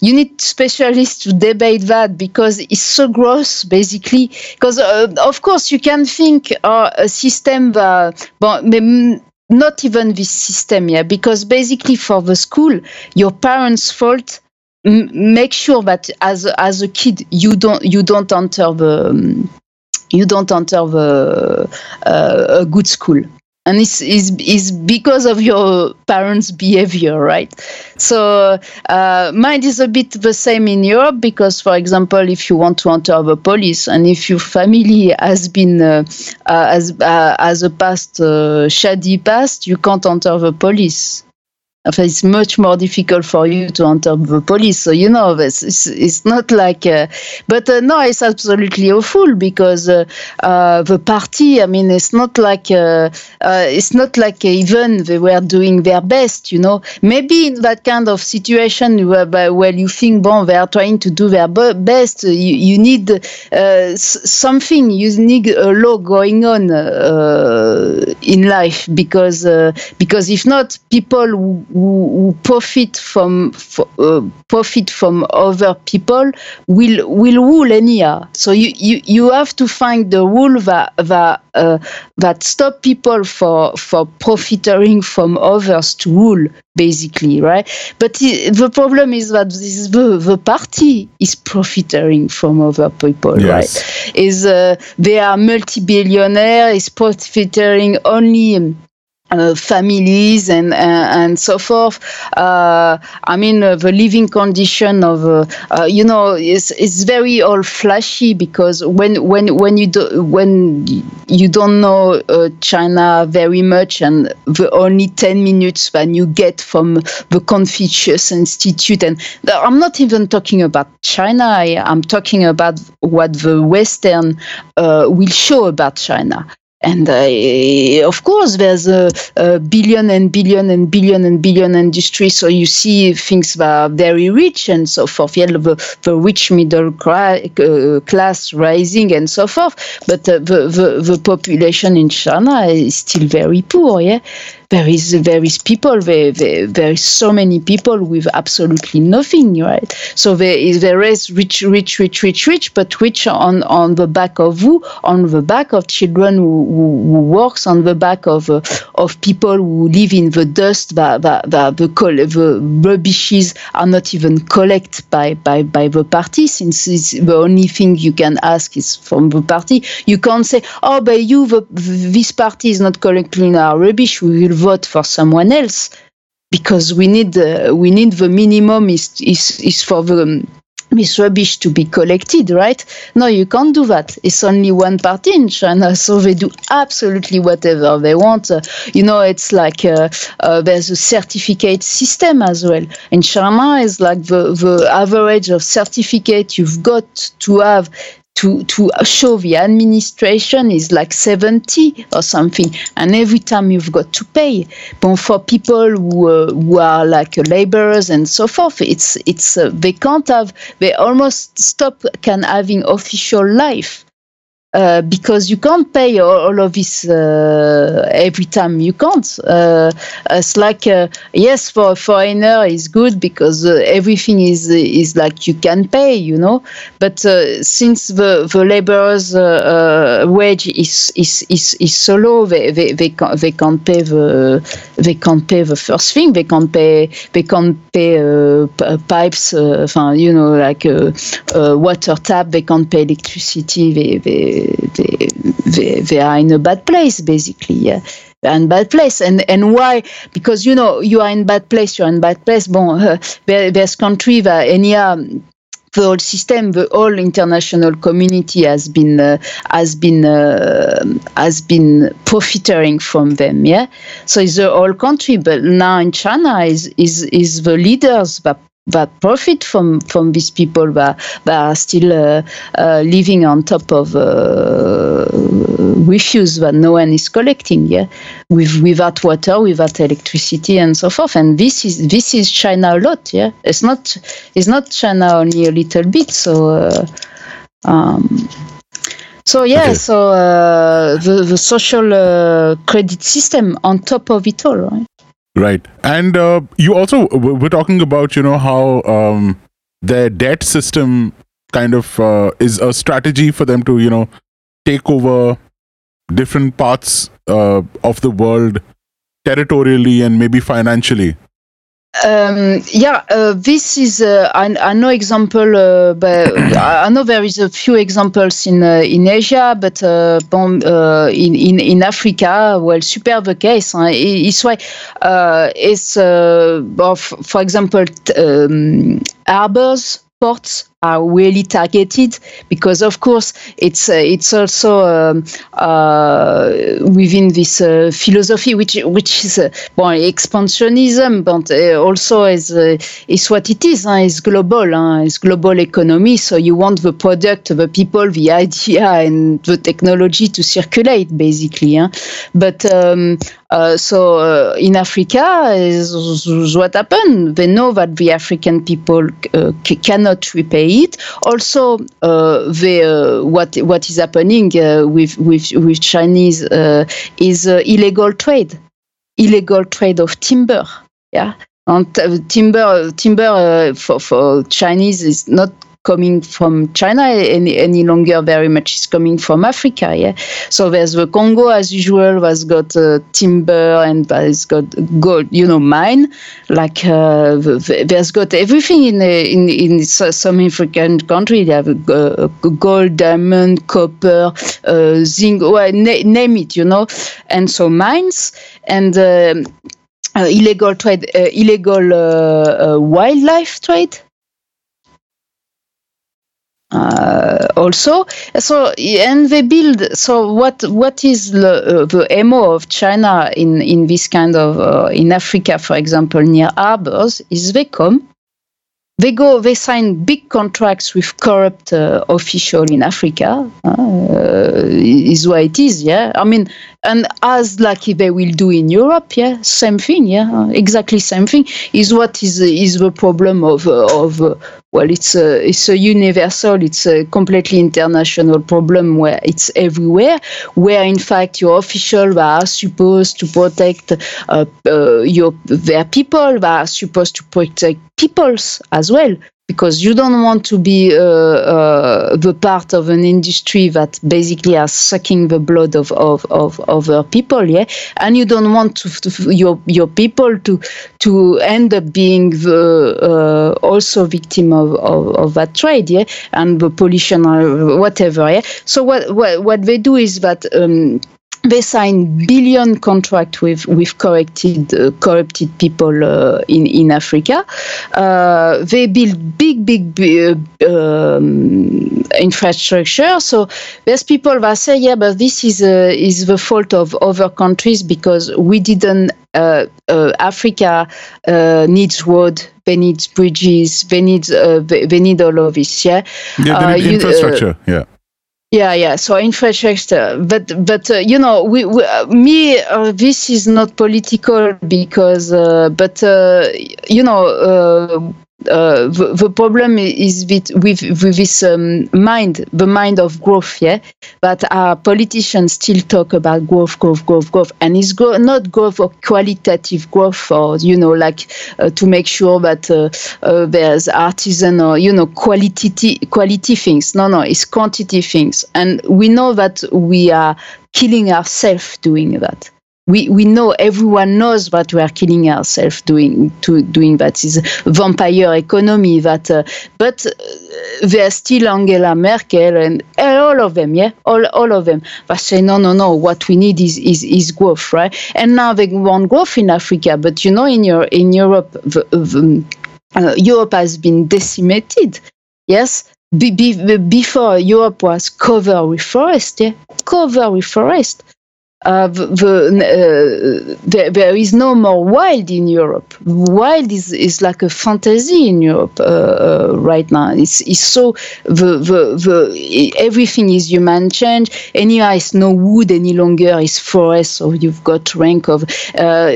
you need specialists to debate that because it's so gross basically because uh, of course you can think uh, a system that but not even this system yeah because basically for the school your parents fault make sure that as as a kid you don't you don't enter the you don't enter the uh, a good school and it's, it's, it's because of your parents' behavior, right? So uh, mine is a bit the same in Europe because, for example, if you want to enter the police and if your family has been uh, uh, has uh, has a past uh, shady past, you can't enter the police. It's much more difficult for you to enter the police. So you know, it's, it's, not like. Uh, but uh, no, it's absolutely awful because uh, uh, the party. I mean, it's not like uh, uh, it's not like even they were doing their best. You know, maybe in that kind of situation where, where you think, bon, they are trying to do their best. You, you need something. You need a law going on in life because because if not, people who who, profit from uh, profit from other people will will rule anyhow. So you, you, you have to find the rule that that uh, that stop people for for profiting from others to rule basically right but the problem is that this, the, the party is profiting from other people yes. right is uh, they are multi-billionaire is profiting only uh, families and uh, and so forth. Uh, I mean, uh, the living condition of uh, uh, you know is is very all flashy because when when when you do when you don't know China very much and the only ten minutes when you get from the Confucius Institute and I'm not even talking about China. I, am talking about what the Western will show about China and uh, of course there's a, a, billion and billion and billion and billion industry. So you see things that are very rich and so forth. Yeah, the, the rich middle uh, class rising and so forth. But uh, the, the, the population in china is still very poor yeah there is is people there, there, there is so many people with absolutely nothing right? So there is there is rich rich rich rich rich but rich on on the back of who? On the back of children who, who, who works on the back of uh, of people who live in the dust that, that, that the the rubbishes are not even collected by by by the party since the only thing you can ask is from the party. You can't say oh but you the, this party is not collecting our rubbish we will vote for someone else because we need uh, we need the minimum is is is for the um, rubbish to be collected, right? No, you can't do that. It's only one party in China, so they do absolutely whatever they want. Uh, you know, it's like uh, uh, there's a certificate system as well. In China, it's like the, the average of certificate you've got to have to to show the administration is like 70 or something. And every time you've got to pay but for people who, uh, who are like laborers and so forth it's it's uh, they can't have they almost stop can having official life uh, because you can't pay all, all of this uh, every time. You can't. Uh, it's like uh, yes, for a foreigner is good because uh, everything is is like you can pay, you know. But since the the laborers' wage is, is is is so low, they they they can't, they can't pay the they can't pay the first thing. They can't pay they can't pay pipes. you know, like water tap. They can't pay electricity. They they they, they, they are in a bad place, basically. Yeah in bad place and and why because you know you are in bad place you're in bad place bon uh, there, there's country that um, the whole system, the whole international community has been uh, has been uh, has been profiting from them. Yeah, so it's the whole country, but now in China is is is the leaders that that profit from from these people that, that are still uh, uh, living on top of uh, refuse that no one is collecting yeah with without water without electricity and so forth and this is this is china a lot yeah it's not it's not china only a little bit so uh, um, so yeah, okay. so uh, the the social uh, credit system on top of it all, right? Right. And uh, you also we're talking about you know how um, their debt system kind of uh, is a strategy for them to you know take over different parts uh, of the world territorially and maybe financially. Um, yeah, uh, this is. Uh, I, I, know example, uh, but I know there is a few examples in uh, in Asia, but uh, uh, in, in in Africa, well, super the case. Hein, it's why it's for example um, harbors ports are really targeted because of course it's uh, it's also um, uh, within this uh, philosophy which which is uh, well, expansionism but uh, also is uh, is what it is hein, it's global hein, it's global economy so you want the product the people the idea and the technology to circulate basically hein. but um, so in Africa, is what happened. They know that the African people cannot repay it. Also, uh, they, uh, what what is happening with with with Chinese is illegal trade, illegal trade of timber. Yeah, and timber timber uh, for for Chinese is not coming from China any, any longer very much is coming from Africa. Yeah. So there's the Congo as usual has got uh, timber and has got gold, you know, mine. Like uh, there's got everything in in in some African country. They have uh, gold, diamond, copper, uh, zinc, well, na- name it, you know. And so mines and. Um, uh, illegal trade, uh, illegal wildlife trade, uh, also. So and they build. So what what is the, uh, the MO of China in in this kind of uh, in Africa, for example, near harbors, is they come. They go. They sign big contracts with corrupt uh, official in Africa. Uh, is what it is. Yeah. I mean, and as like they will do in Europe. Yeah. Same thing. Yeah. Exactly same thing. Is what is is the problem of of well, it's a it's a universal, it's a completely international problem where it's everywhere. Where in fact your officials are supposed to protect uh, uh, your their people, they are supposed to protect peoples as well because you don't want to be uh, uh, the part of an industry that basically are sucking the blood of of of other people, yeah, and you don't want to, to, your your people to to end up being the uh, also victim of, of, of that trade, yeah, and the pollution or whatever, yeah. So what what what they do is that. Um, they sign billion contract with with corrupted uh, corrupted people uh, in in Africa. Uh, they build big big uh, um, infrastructure. So there's people that say, yeah, but this is uh, is the fault of other countries because we didn't. Uh, Africa needs road they need bridges, they need they, they, need all of this. Yeah, yeah, they need infrastructure. yeah yeah, yeah. So infrastructure, but but uh, you know, we, we uh, me uh, this is not political because, uh, but uh, you know, uh, uh, the, the, problem is with with, with this um, mind, the mind of growth, yeah. But our politicians still talk about growth, growth, growth, growth, and it's not growth or qualitative growth, or you know, like uh, to make sure that uh, uh there's artisan or you know quality quality things. No, no, it's quantity things, and we know that we are killing ourselves doing that we, we know everyone knows that we are killing ourselves doing to doing that. Is vampire economy that uh, but uh, there's still Angela Merkel and all of them yeah? All, all of them that say no no no what we need is, is is growth right? And now they want growth in Africa but you know in your in Europe the, the, uh, Europe has been decimated yes? Be, be, before Europe was covered with forest yeah? Covered with forest uh, the, uh, there, is no more wild in Europe. Wild is, is like a fantasy in Europe uh, uh right now. It's, it's so the, the, the everything is human change. Anyway, it's no wood any longer. It's forest, so you've got rank of uh,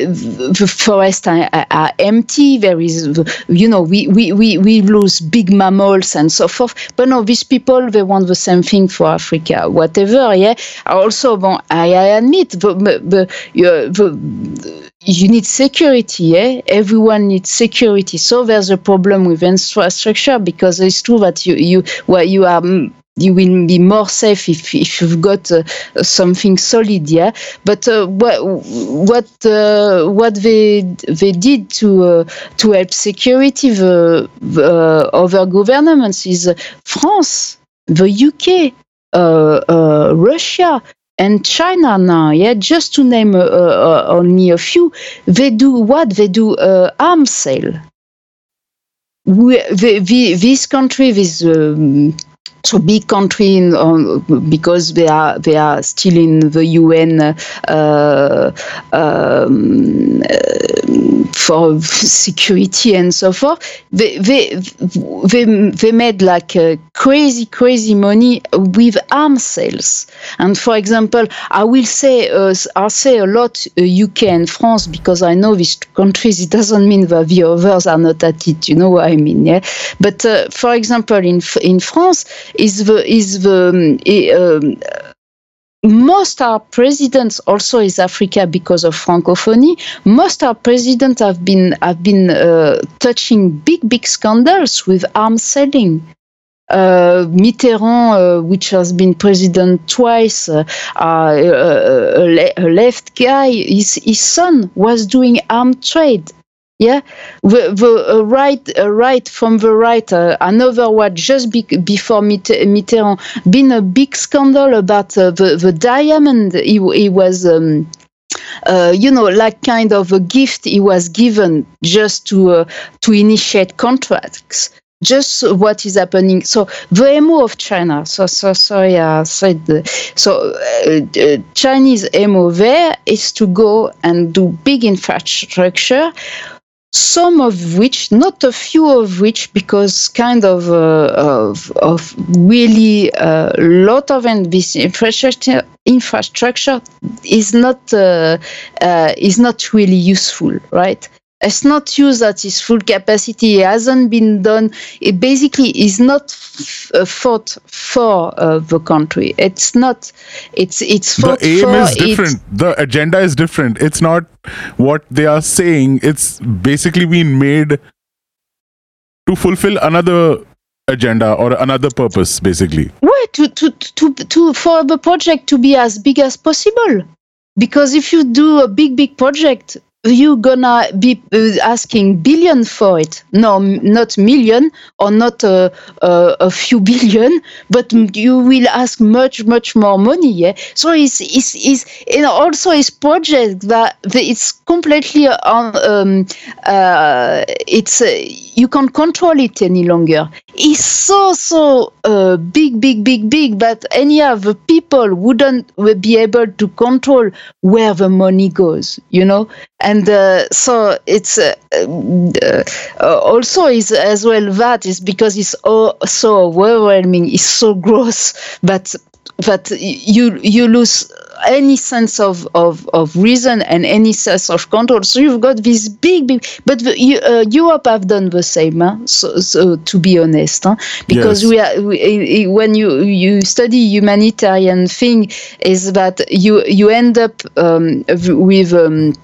the forests are, are, empty. There is, you know, we, we, we, we lose big mammals and so forth. But no, these people they want the same thing for Africa. Whatever, yeah. Also, bon, I, I admit, but, but you, the, you need security. Yeah, everyone needs security. So there's a problem with infrastructure because it's true that you you well, you are you will be more safe if, if you've got uh, something solid yeah but uh, what what uh, what they they did to uh, to help security the, the uh, other governments is France the UK uh, Russia and China now, yeah, just to name only a few, they do what? They do uh, arms sale. We, this country, this um, so big country in, um, because they are they are still in the UN uh, um, uh, for security and so forth. They they they, they made like crazy crazy money with arms sales. And for example, I will say uh, I say a lot uh, UK and France because I know these countries. It doesn't mean that the others are not at it. You know what I mean? Yeah. But uh, for example, in in France is the is the um, most our presidents also is Africa because of Francophonie. Most our presidents have been have been uh, touching big big scandals with arms selling. Uh, Mitterrand, uh, which has been president twice, uh, uh a, le- a, left guy, his, his son was doing arm trade yeah, the, the uh, right, uh, right from the right, uh, another one just be, before Mitterrand, been a big scandal about uh, the the diamond he, he was. Um, uh, you know, like kind of a gift he was given just to uh, to initiate contracts. Just what is happening. So the MO of China. So so sorry, I said. so Chinese MO there is to go and do big infrastructure some of which, not a few of which, because kind of uh, of, of really a uh, lot of this infrastructure infrastructure is not uh, uh, is not really useful, right? It's not used at its full capacity. It hasn't been done. It basically is not f- uh, fought for uh, the country. It's not. It's it's fought the aim for is different. The agenda is different. It's not what they are saying. It's basically been made to fulfill another agenda or another purpose, basically. Right. To to to to for the project to be as big as possible. Because if you do a big big project, you gonna be uh, asking billion for it? No not million or not a, a, a, few billion but you will ask much much more money yeah? So it's it's, it's and also it's project that it's completely on um, uh, it's uh, you can't control it any longer. It's so so uh, big big big big that any of the people wouldn't be able to control where the money goes you know? And uh, so it's uh, uh, also is as well that is because it's oh, so overwhelming it's so gross but that you you lose any sense of, of, of reason and any sense of control. So you've got this big, big, but the, you, uh, Europe have done the same. Huh? So, so to be honest, huh? because yes. we are we, when you you study humanitarian thing is that you you end up um, with. Um,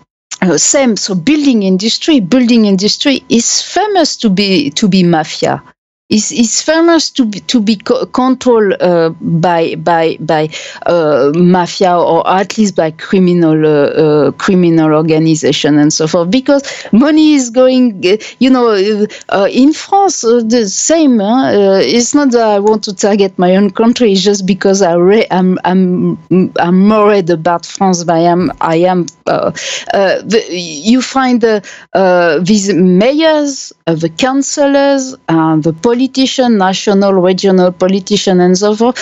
uh, same so building industry building industry is famous to be to be mafia is is famous to be to be co- controlled uh, by by by uh, mafia or at least by criminal uh, uh criminal organization and so forth because money is going uh, you know uh, in France the same huh? it's not that I want to target my own country it's just because I re- I'm I'm I'm worried about France but I am I am the, you find the, these mayors the councillors the politician, national, regional politician, and so forth,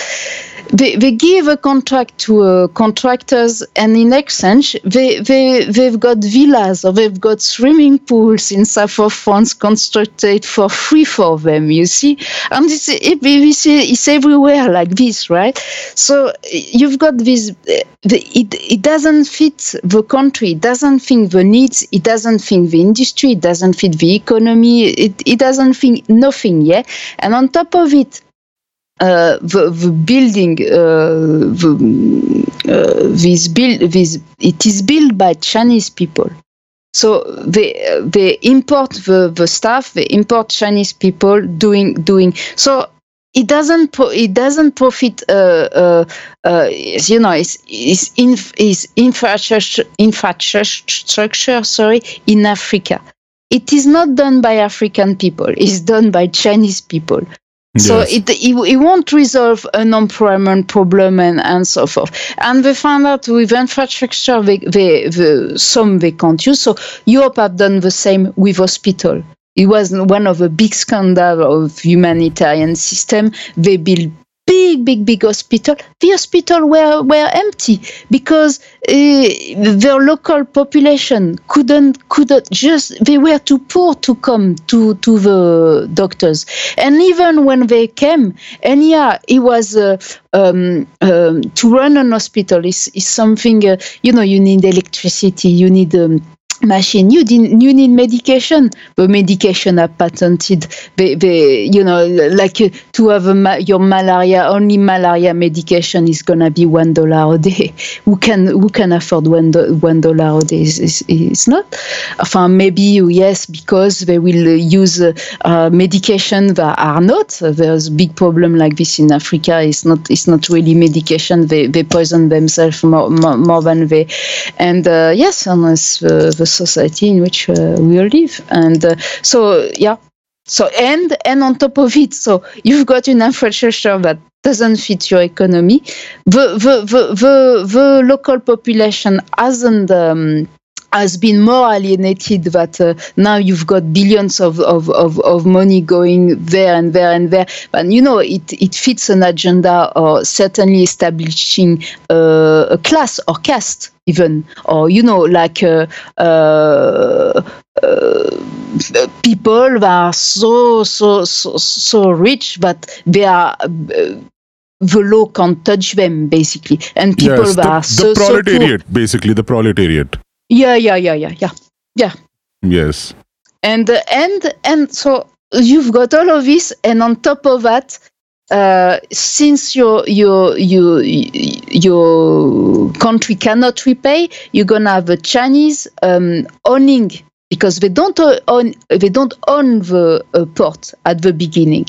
they, they give a contract to uh, contractors, and in exchange, they, they, they've got villas or they've got swimming pools in south of France constructed for free for them, you see? And it's, it, it's everywhere like this, right? So you've got this, it, it doesn't fit the country, it doesn't fit the needs, it doesn't fit the industry, it doesn't fit the economy, it, it doesn't fit nothing, yeah? And on top of it, uh, the, the, building, uh, the, uh, this build, this, it is built by Chinese people. So they they import the, the stuff, they import Chinese people doing doing. So it doesn't pro- it doesn't profit uh, uh, uh, you know it's, it's, inf- it's infrastructure infrastructure sorry in Africa it is not done by African people, it's done by Chinese people. So it, it, it won't resolve unemployment problem and, and so forth. And they found out with infrastructure, they, they, they, some they can't use. So Europe have done the same with hospital. It was one of the big scandals of humanitarian system. They built big, big, big hospital. The hospital were, were empty because uh, their local population couldn't, couldn't just, they were too poor to come to, to the doctors. And even when they came, and yeah, it was, uh, um, um, to run an hospital is, is something, uh, you know, you need electricity, you need, um, machine. You need you need medication. The medication are patented. They, they you know like uh, to have your malaria only malaria medication is gonna be one dollar a day. Who can who can afford one, one dollar a day? Is, is, is not. Enfin, maybe yes because they will use uh, uh, medication that are not. There's big problem like this in africa. It's not it's not really medication. They, they poison themselves more, more, more than they. And uh, yes it's uh, the society in which uh, we live. And uh, so yeah. So and and on top of it so you've got an infrastructure that doesn't fit your economy. The the the, the, the local population hasn't um, has been more alienated that uh, now you've got billions of, of, of, of money going there and there and there. And you know, it, it fits an agenda or certainly establishing uh, a class or caste even, or you know, like uh, uh, uh, people that are so so so so rich that they are. Uh, the law can't touch them basically, and people yes, the, are the so, so proletariat, basically the proletariat. Yeah, yeah, yeah, yeah, yeah, yeah. Yes. And uh, and and so you've got all of this, and on top of that, uh, since your your your your country cannot repay, you're gonna have the Chinese um, owning because they don't own they don't own the uh, port at the beginning.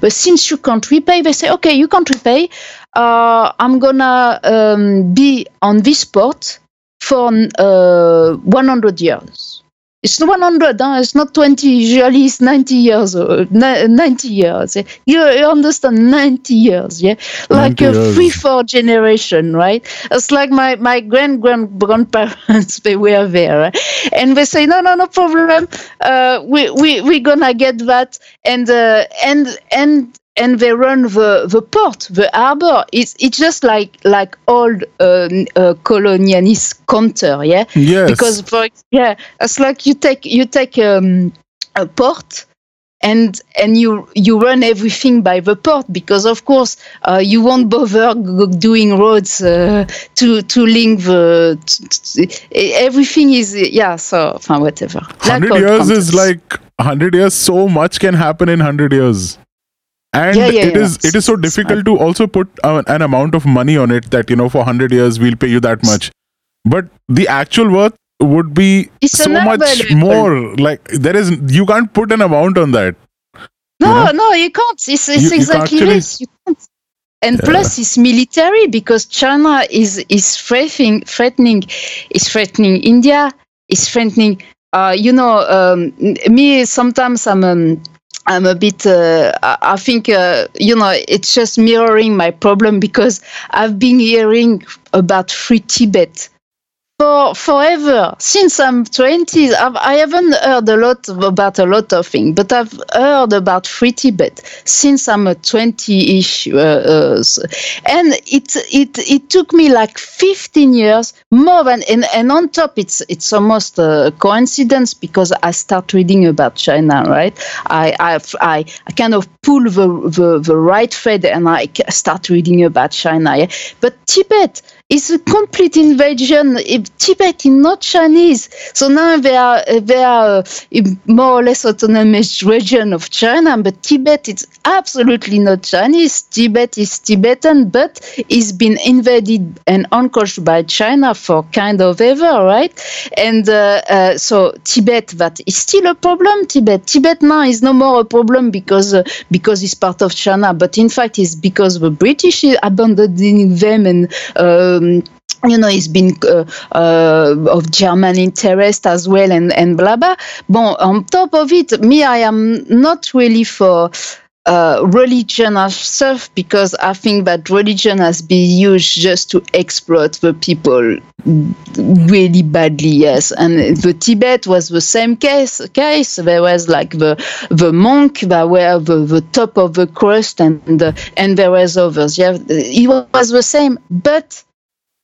But since you can't repay, they say, okay, you can't repay. Uh, I'm gonna um, be on this port for uh, 100 years. It's not 100, huh? it's not 20, usually it's 90 years, or, 90 years. You, you understand, 90 years, yeah? Like a years. three, four generation, right? It's like my, my grand, grand, grandparents, they were there, right? and they say, no, no, no problem, uh, we, we, we're gonna get that, and, uh, and, and, and they run the, the port, the harbor. It's it's just like like old uh, uh, colonialist counter, yeah. Yes. Because for yeah, it's like you take you take um, a port and and you you run everything by the port because of course uh, you won't bother doing roads uh, to to link the everything is yeah so enfin, whatever. 100 old years is like 100 years so much can happen in 100 years and Yeah, yeah, it yeah. is it is so difficult to also put uh, an amount of money on it that you know for 100 years we'll pay you that much but the actual worth would be It's so much level. more like there is you can't put an amount on that No, know? no, you can't. It's, it's You- you exactly actually- this. You can't. And Yeah. plus, it's military because China is is threatening, threatening, is threatening India. Is threatening. Uh, you know, um, me sometimes I'm. Um, I'm a bit. Uh, I think uh, you know. It's just mirroring my problem because I've been hearing about free Tibet for forever since I'm 20. I've, I haven't heard a lot about a lot of things, but I've heard about Free Tibet since I'm a 20-ish, uh, uh, and it it it took me like 15 years more than and, and on top it's it's almost a coincidence because I start reading about China, right? I I I, I kind of pull the, the the right thread and I start reading about China. Yeah? But Tibet is a complete invasion. Tibet is not Chinese, so now they are they are a more or less autonomous region of China. But Tibet is absolutely not Chinese. Tibet is Tibetan, but it's been invaded and conquered by China for kind of ever, right? And uh, uh, so Tibet, that is still a problem. Tibet, Tibet now is no more a problem because uh, because it's part of China, but in fact it's because the British abandoned them and. Um, you know, it's been uh, uh, of German interest as well, and and blah blah. Bon, on top of it, me, I am not really for uh, religion as stuff because I think that religion has been used just to exploit the people really badly. Yes, and the Tibet was the same case. Case there was like the the monk that were the, the top of the crust, and the, and there was others. Yeah, it was the same, but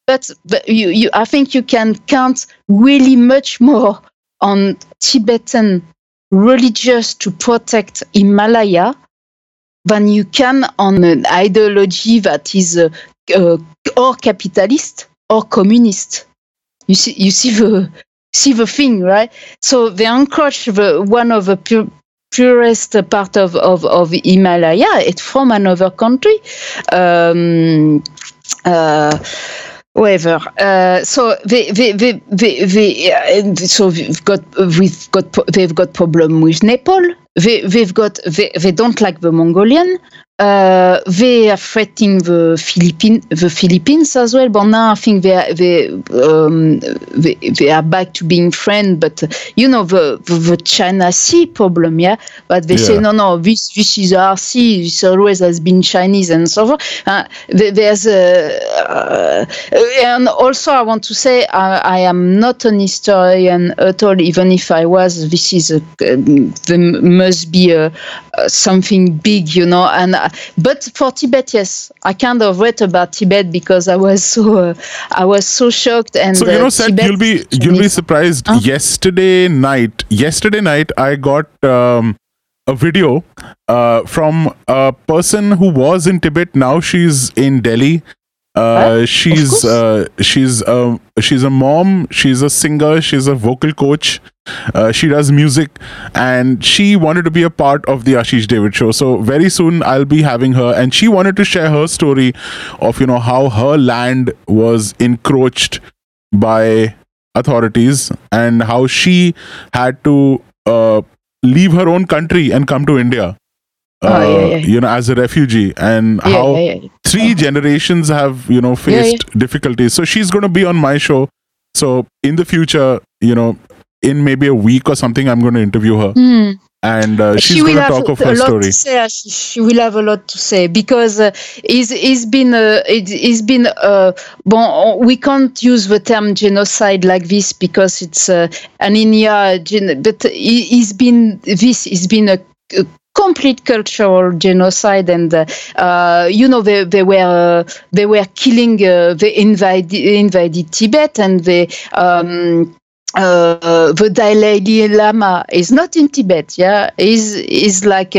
but, but you, you, I think you can count really much more on Tibetan religious to protect Himalaya than you can on an ideology that is uh, uh, or capitalist or communist. You see, you see the see the thing, right? So they encroach the one of the pure, purest part of, of, of Himalaya. It's from another country. Um, uh, whatever. Uh, so they, they, they, they, they uh, so we've got we've got they've got problem with Nepal. They, they've got they, they don't like the Mongolian. Uh, they are threatening the Philippine, the Philippines as well. But now I think they are, they, um, they, they are back to being friends. But uh, you know the, the, the China Sea problem, yeah. But they yeah. say no, no, this this is our sea. This always has been Chinese and so on. Uh, there's a, uh, and also I want to say I, I, am not an historian at all. Even if I was, this is a, there must be a, something big, you know, and but for Tibet, yes, I kind of read about Tibet because I was so uh, I was so shocked. And so you know, uh, you'll be you'll be surprised. Huh? Yesterday night, yesterday night, I got. Um, a video uh, from a person who was in Tibet. Now she's in Delhi. Uh, she's uh, she's a she's a mom. She's a singer. She's a vocal coach. Uh, she does music, and she wanted to be a part of the Ashish Ddavidd show. So very soon I'll be having her, and she wanted to share her story of you know how her land was encroached by authorities and how she had to uh, leave her own country and come to India uh, oh, yeah, yeah. you know as a refugee. And how three generations have you know faced difficulties. So she's going to be on my show. So in the future you know in maybe a week or something i'm going to interview her. Mm. and uh, she's she going to talk of her story. say, she will have a lot to say because uh, it's, it's been uh, it, has been uh, bon, we can't use the term genocide like this because it's uh, an India gen- but it's been this has been a, a complete cultural genocide and uh, uh, you know they, they were uh, they were killing uh, they invaded invaded Tibet and they um, uh, the Dalai Lama is not in Tibet yeah? Is is like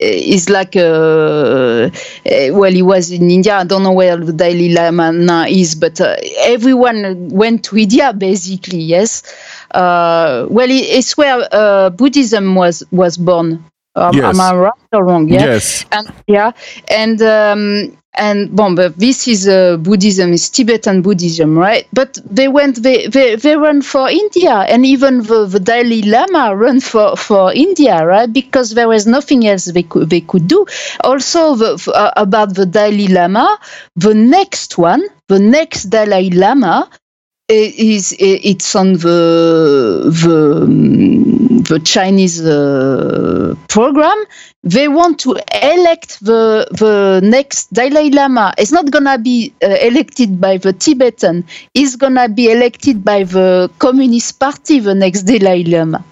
is like uh, well he was in india. I don't know where the dalai lama now is but uh, everyone went to india basically yes? Uh, well it's where buddhism was was born um, yes. Am I right or wrong? Yeah. Yes. And yeah, and um, and bon, but this is uh, Buddhism, is Tibetan Buddhism, right? But they went, they they, they run for India, and even the, the Dalai Lama run for, for India, right? Because there was nothing else they could they could do. Also, the, uh, about the Dalai Lama, the next one, the next Dalai Lama is it's on the the um, the Chinese uh, program. They want to elect the the next Dalai Lama. It's not gonna be uh, elected by the Tibetan. It's gonna be elected by the Communist Party. The next Dalai Lama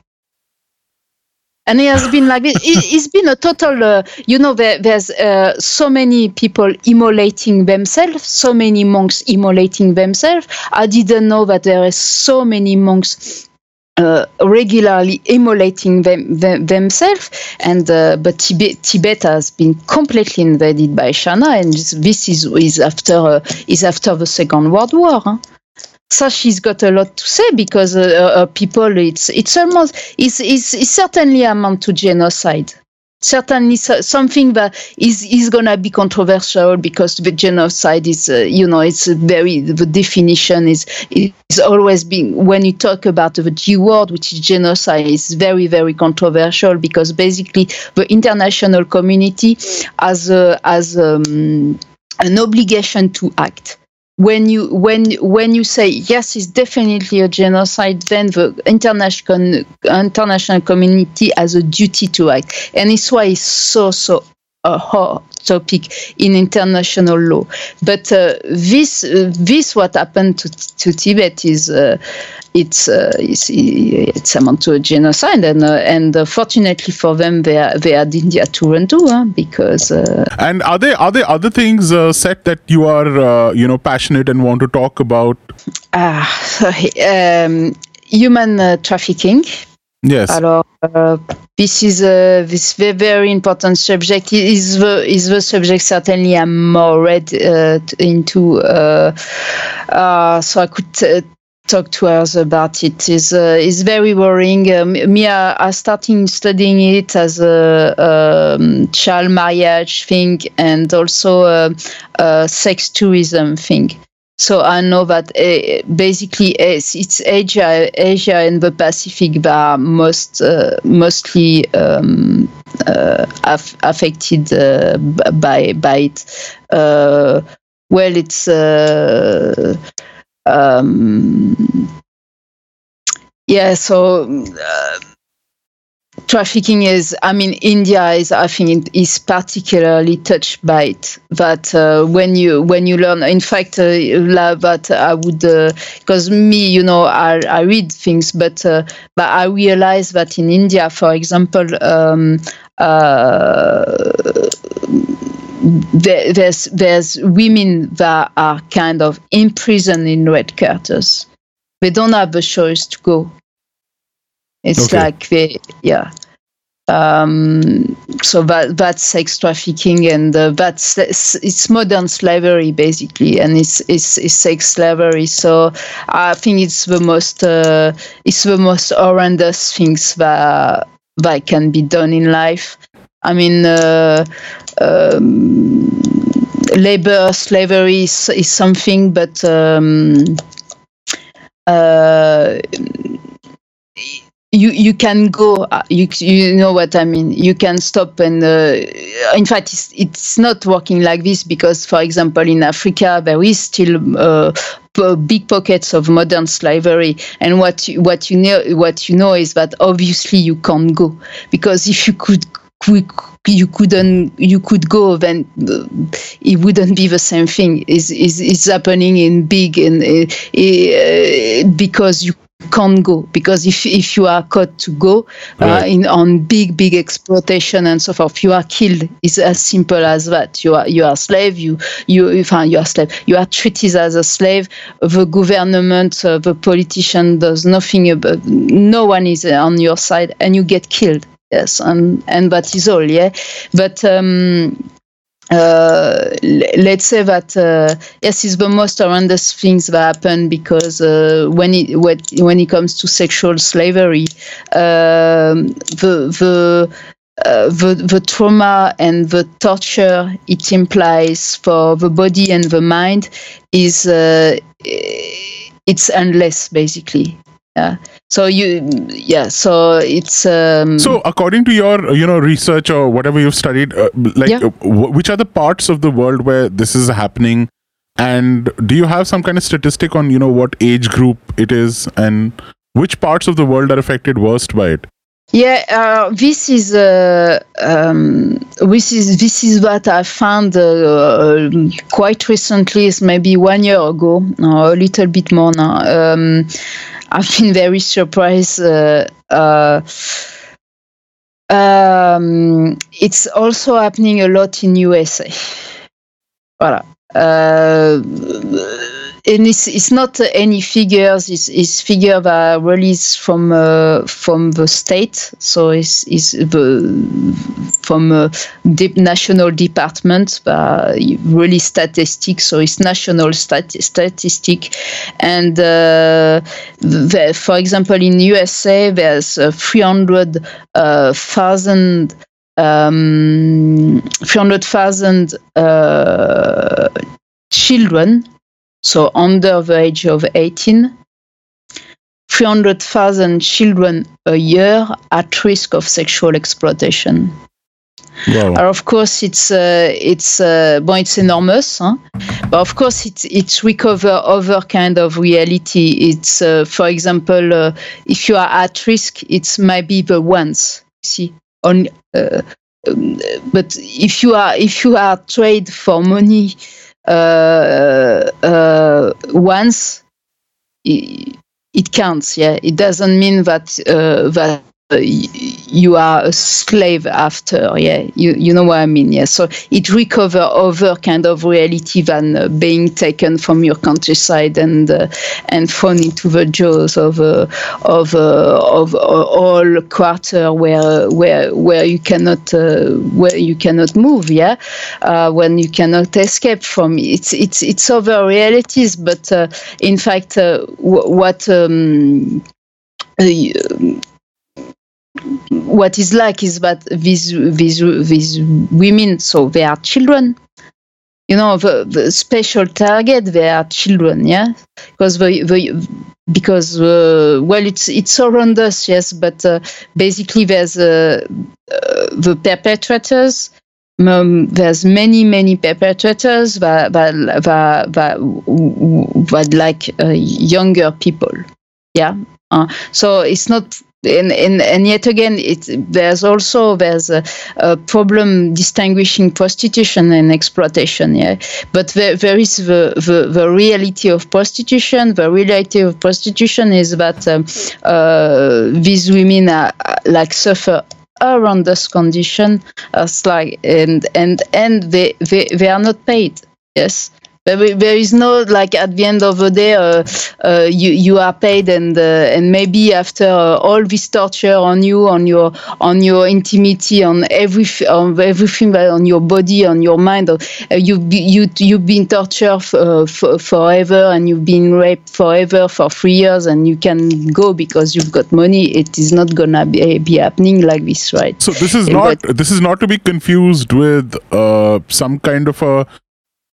and it has been like it, has been a total uh, you know there, there's uh, so many people immolating themselves so many monks immolating themselves. I didn't know that there are so many monks uh, regularly immolating them, them themselves. And uh, but Tibet, Tibet has been completely invaded by China and this is is after uh, is after the second world war huh? So she's got a lot to say because uh, uh, people it's it's almost it's, it's, it's certainly amount to genocide. Certainly something that is is going to be controversial because the genocide is uh, you know it's very the definition is is always being when you talk about the G word which is genocide is very very controversial because basically the international community has a, has um, an obligation to act when you when when you say yes, it's definitely a genocide, then the international international community has a duty to act, and it's why it's so so a hot topic in international law. But uh, this uh, this what happened to, to Tibet is uh, it's, uh, it's it's amount to a genocide, and uh, and uh, fortunately for them, they are, they had India to run to, huh? because. and are there are there other things set that you are you know passionate and want to talk about? Ah, um, human trafficking Yes. Alors, uh, this is a this very, very important subject. Is the is the subject certainly I'm more read uh, into. Uh, uh, so I could talk to others about it. is uh, is very worrying. Um, me, I, I started studying it as a um, child marriage thing and also a, a sex tourism thing. So I know that uh, basically it's, it's Asia, Asia and the Pacific that are most uh, mostly um, uh, aff- affected uh, by by it. Uh, well, it's uh, um, yeah. So trafficking is i mean india is i think is particularly touched by it that uh, when you when you learn in fact uh, that i would because uh, me you know I, I read things but uh, but i realize that in india for example um, uh, there, there's there's women that are kind of imprisoned in red quarters. They don't have a choice to go it's okay. like they, yeah. Um, so that that's sex trafficking, and uh, that's it's modern slavery basically, and it's, it's, it's sex slavery. So I think it's the most uh, it's the most horrendous things that that can be done in life. I mean, uh, um, labor slavery is, is something, but um, uh, you you can go uh, you you know what i mean. You can stop and uh, in fact it's, it's not working like this because for example in africa there is still uh, big pockets of modern slavery. And what you, what you know what you know is that obviously you can't go because if you could you couldn't you could go then uh, it wouldn't be the same thing. Is is happening in big and uh, uh, because you can't go because if if you are caught to go uh, right. in on big big exploitation and so forth you are killed. It's as simple as that. You are you are slave you you you are slave. You are treated as a slave. The government uh, the politician does nothing about no one is on your side and you get killed. Yes and and that is all yeah? But um uh, let's say that uh, yes, it's the most horrendous things that happen because uh, when it when it comes to sexual slavery, um, the the uh, the, the trauma and the torture it implies for the body and the mind is uh, it's endless basically. Yeah so you yeah so it's um, so according to your you know research or whatever you've studied uh, like yeah. uh, which are the parts of the world where this is happening and do you have some kind of statistic on you know what age group it is and which parts of the world are affected worst by it yeah, uh, this is uh, um, this is this is what I found uh, quite recently. It's maybe one year ago, or a little bit more now. Um, I've been very surprised. Uh, uh, um, it's also happening a lot in USA. Voilà. Uh, and it's, it's not any figures. It's, it's figure that released from uh, from the state. So it's, it's the from a de- national department, but really statistics. So it's national stat- statistic, and uh, the, for example, in USA there's uh, 300 thousand. Um, 300,000 uh, children so under the age of 18, 300,000 children a year at risk of sexual exploitation. Wow. of course, it's uh, it's uh, it's enormous, huh? but of course, it's it recover other kind of reality. It's uh, for example, uh, if you are at risk, it's maybe the ones. See, on, uh, um, but if you are if you are trade for money uh, once, it, it, counts. Yeah, it doesn't mean that that you are a slave after. Yeah, you you know what I mean. Yeah, so it recover other kind of reality than uh, being taken from your countryside and uh, and thrown into the jaws of uh, of of all quarter where where where you cannot where you cannot move. Yeah, when you cannot escape from it. it's it's it's other realities, but in fact, what um, what is like is that these these these women, so they are children. You know, the, the special target they are children, yeah, because the, the because uh, well, it's it's around us, yes, but uh, basically there's uh, uh the perpetrators. Um, there's many many perpetrators that that that, that, that like uh, younger people, yeah. Uh, so it's not and, and, and yet again, it, there's also there's a, a, problem distinguishing prostitution and exploitation. Yeah, but there, there is the, the, the reality of prostitution. The reality of prostitution is that um, uh, these women are, like suffer this condition as like and and and they, they they are not paid. Yes, there is no like at the end of the day uh, uh, you you are paid and uh, and maybe after uh, all this torture on you on your on your intimacy on every on everything on your body on your mind uh, you you you've been tortured uh, forever and you've been raped forever for three years and you can go because you've got money. It is not gonna be, be happening like this right? So this is not but, this is not to be confused with some kind of a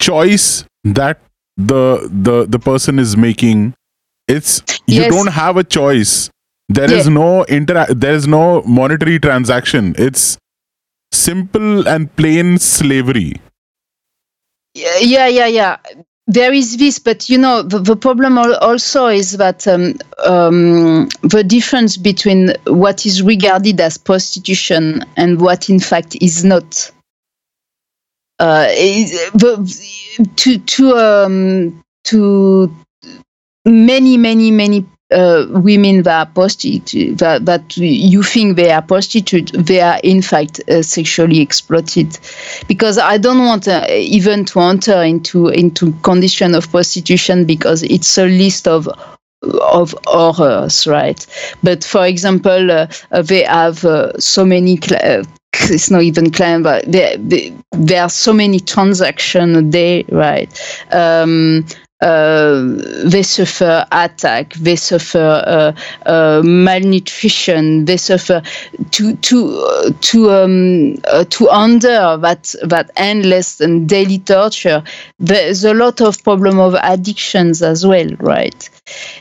choice that the the the person is making it's you yes. don't have a choice. There yeah. is no inter there is no monetary transaction. It's simple and plain slavery. Yeah yeah yeah there is this but you know the, the problem also is that um, um, the difference between what is regarded as prostitution and what in fact is not to to um, to many many many uh, women that are prostitute that, that you think they are prostitute they are in fact uh, sexually exploited. Because i don't want uh, even to enter into into condition of prostitution because it's a list of of horrors right? But for example uh, they have uh, so many cl- it's not even claimed, but there, there are so many transactions a day, right? Um, uh, they suffer attack, they suffer uh, uh, malnutrition, they suffer to to uh, to um, uh, to under that that endless and daily torture. There's a lot of problem of addictions as well, right?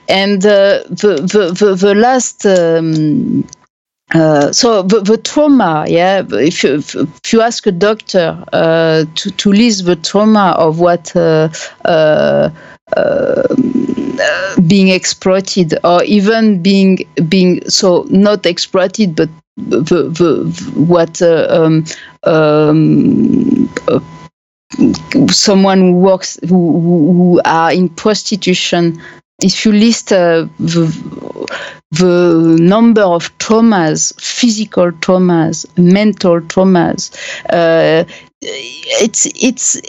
And uh, the, the, the the last. Um, uh, so the, the, trauma, yeah. If you, if you ask a doctor uh, to to list the trauma of what uh, uh, uh being exploited, or even being being so not exploited, but the, the what um, um, someone who works who, who are in prostitution if you list uh, the, the number of traumas, physical traumas, mental traumas, uh, it's it's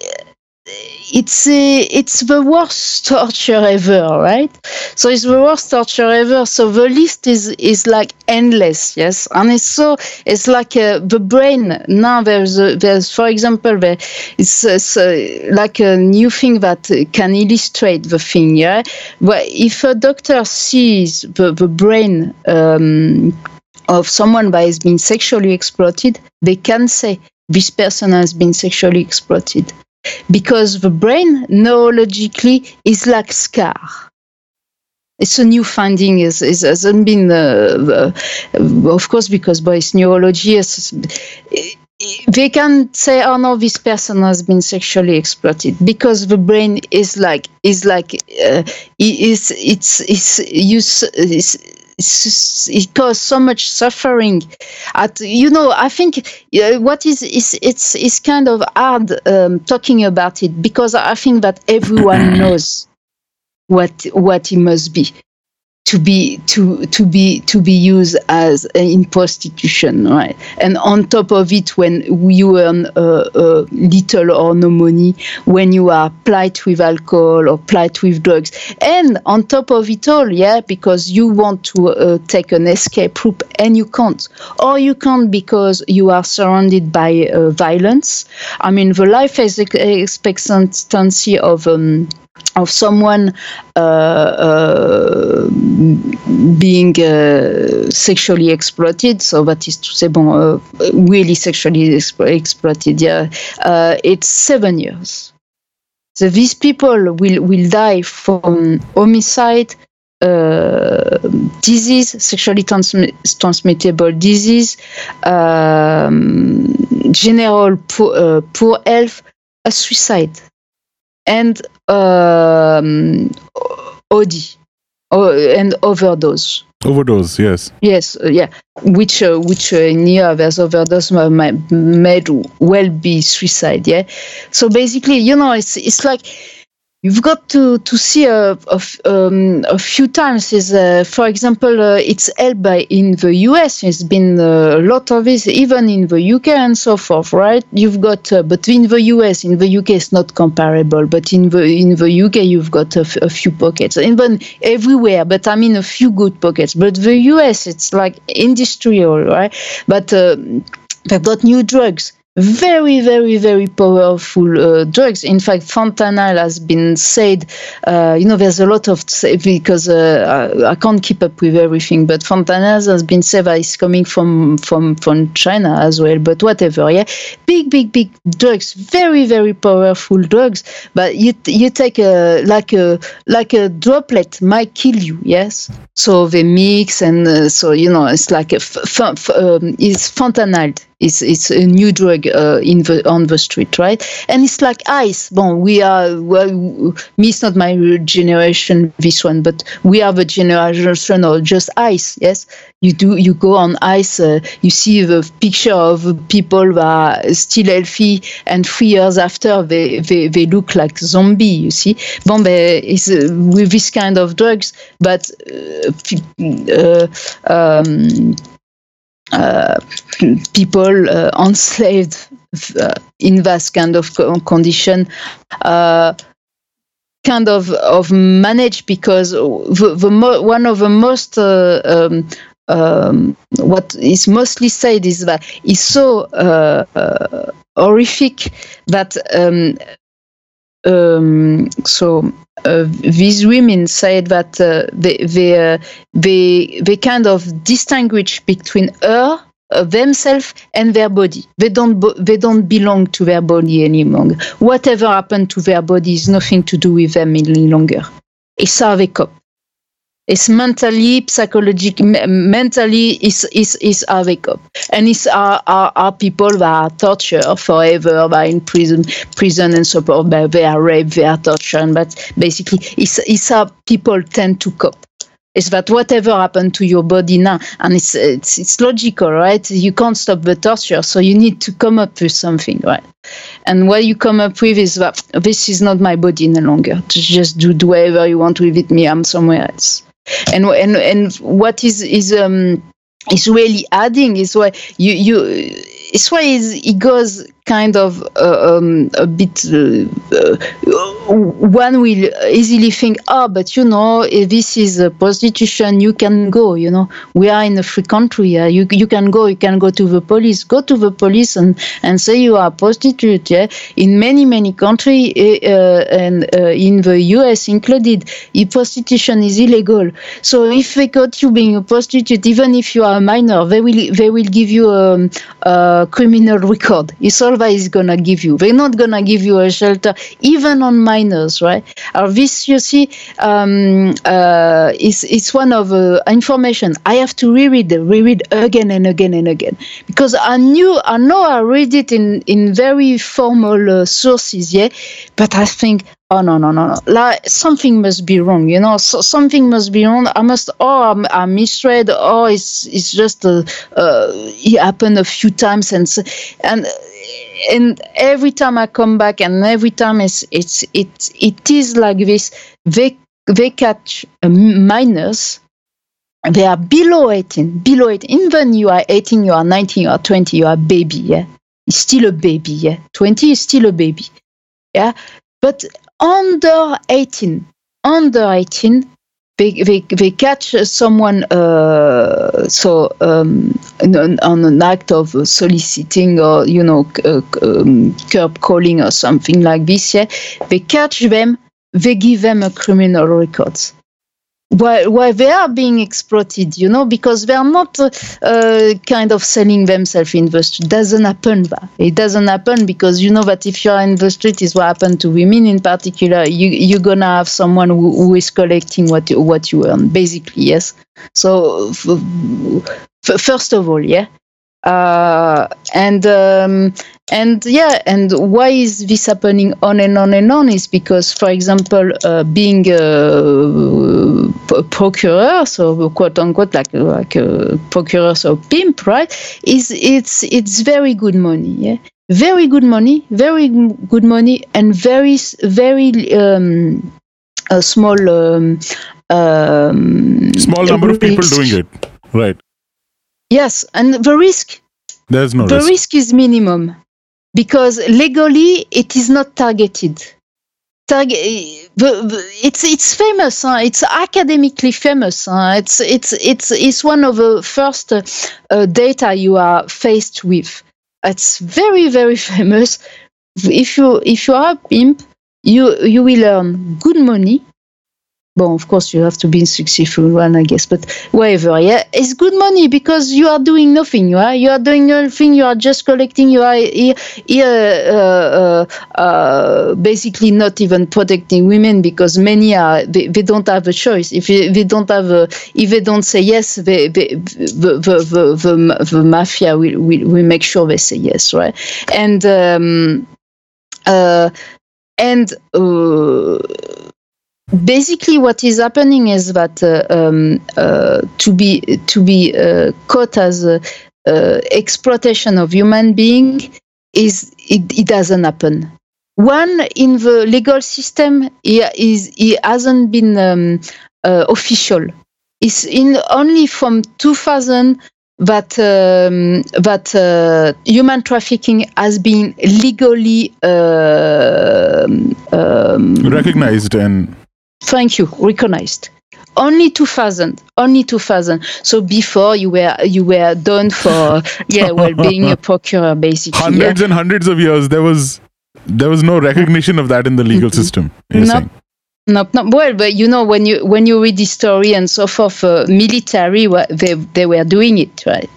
it's a, it's the worst torture ever, right? So it's the worst torture ever. So the list is is like endless, yes. And it's so it's like uh, the brain. Now there's a, there's for example there, it's, it's uh, like a new thing that can illustrate the thing. Yeah, well, if a doctor sees the the brain. Um, of someone that has been sexually exploited, they can say this person has been sexually exploited because the brain neurologically is like scar. It's a new finding. It, hasn't been, uh, uh, of course, because by neurology, they can say, "Oh no, this person has been sexually exploited," because the brain is like is like uh, it's it's it's, it's it caused so much suffering. At you know, I think uh, what is is it's it's kind of hard um, talking about it because I think that everyone knows what what it must be. To be to to be to be used as in prostitution right? And on top of it when you earn uh, uh, little or no money when you are plied with alcohol or plied with drugs. And on top of it all yeah because you want to uh, take an escape route and you can't. Or you can't because you are surrounded by uh, violence. I mean the life expectancy of um, of someone uh, uh, being uh, sexually exploited. So that is to say, bon, uh, really sexually exp- exploited. Yeah, uh, it's seven years. So these people will will die from homicide. Uh, disease, sexually transmi- transmittable disease, um, general poor, poor health, a suicide and um, OD and overdose. Overdose, yes. Yes, uh, yeah. Which, uh, which uh, there's overdose may, may well be suicide. Yeah. So basically, you know, it's it's like you've got to to see a a, um, a few times is uh, for example uh, it's held by in the US it's been uh, a lot of this even in the UK and so forth right? You've got uh, but in the US in the UK it's not comparable but in the in the UK you've got a, few pockets even everywhere but I mean a few good pockets but the US it's like industrial right? But uh, they've got new drugs very, very, very powerful uh, drugs. In fact, fentanyl has been said. Uh, you know, there's a lot of because uh, I, I, can't keep up with everything, but fentanyl has been said that it's coming from from from China as well. But whatever, yeah, big, big, big drugs, very, very powerful drugs. But you you take a like a like a droplet might kill you. Yes, so they mix and uh, so you know it's like a f- f- um, it's fentanyl it's it's a new drug uh, in the on the street, right? And it's like ice. Bon, we are well. Me, it's not my generation. This one, but we are the generation of just ice. Yes, you do. You go on ice. Uh, you see the picture of people that are still healthy, and three years after, they they, they look like zombie. You see, bon, is uh, with this kind of drugs, but uh, uh um, people uh, enslaved uh, in that kind of condition kind of of managed because the, the one of the most uh, um, um, what is mostly said is that it's so uh, uh, horrific that um, um so uh, these women said that uh, they they, uh, they they kind of distinguish between her uh, themselves and their body. They don't they don't belong to their body anymore. Whatever happened to their body is nothing to do with them any longer. It's how they cope. It's mentally, psychologically, mentally, is is is how they cope, and it's our, our, people that are tortured forever, by in prison, prison and so forth. They are raped, they are tortured, but basically, it's it's how people tend to cope is that whatever happened to your body now, and it's, it's it's logical, right? You can't stop the torture, so you need to come up with something, right? And what you come up with is that this is not my body any longer. Just do, do whatever you want with it. Me, I'm somewhere else. And and and what is is um is really adding is why you you it's why it goes kind of uh, um, a bit. Uh, uh, one will easily think, oh, but you know, this is a prostitution. You can go. You know, we are in a free country. You you can go. You can go to the police. Go to the police and and say you are a prostitute. Yeah, in many many countries uh, and uh, in the U.S. included, prostitution is illegal. So if they got you being a prostitute, even if you are a minor, they will they will give you a, a criminal record. It's all is gonna give you. They're not gonna give you a shelter, even on minors, right? Or this, you see, um, uh, is it's one of uh, information. I have to reread, reread again and again and again. Because I knew, I know, I read it in in very formal uh, sources, yeah, but I think oh no no no no. Like something must be wrong you know? So something must be wrong. I must oh i'm, I'm misread. Oh it's it's just uh, uh, it happened a few times and and and every time I come back, and every time it's it's it it is like this. They they catch minors they are below 18 below 18 even you are 18 you are 19 you are 20 you are baby yeah. It's still a baby yeah. 20 is still a baby yeah. But under 18 under 18 they, they, they catch someone uh, so um, on, an act of soliciting or you know uh, um, curb calling or something like this yeah they catch them they give them a criminal records while they are being exploited, you know, because they are not uh, kind of selling themselves in the street. Doesn't happen. That. It doesn't happen because you know that if you are in the street, is what happened to women in particular. You you're gonna have someone who, who is collecting what what you earn, basically. Yes. So f- first of all, yeah, uh, and um, and yeah and why is this happening on and on and on is because for example uh, being a, procureur so quote unquote like like a procureur so pimp right is it's it's very good money yeah? Very good money very good money and very very um, a small um, um, small number of people doing it right yes and the risk there's no the risk. risk is minimum because legally it is not targeted. Target, it's it's famous. Huh? It's academically famous. Huh? It's it's it's it's one of the first uh, uh, data you are faced with. It's very very famous. If you if you are a pimp, you you will earn good money well, of course, you have to be successful one, I guess, but whatever. Yeah, it's good money because you are doing nothing. You are you are doing nothing. You are just collecting. You are here, uh, uh, uh, basically not even protecting women because many are they, they don't have a choice. If they don't have a, if they don't say yes, they, they, the, the, the, the, the mafia will, will will make sure they say yes, right? And um, uh, and uh, basically what is happening is that uh, um, uh, to be to be uh, caught as exploitation of human being is it, it, doesn't happen. One in the legal system it, is, it hasn't been um, official. It's in only from 2000 that um, that uh, human trafficking has been legally uh, um, recognized and thank you recognized only 2000 only 2000 so before you were you were done for yeah well being a procureur basically hundreds yeah. and hundreds of years there was there was no recognition of that in the legal system nope. Nope, not well, but you know when you when you read the story and so forth, uh, military they they were doing it right.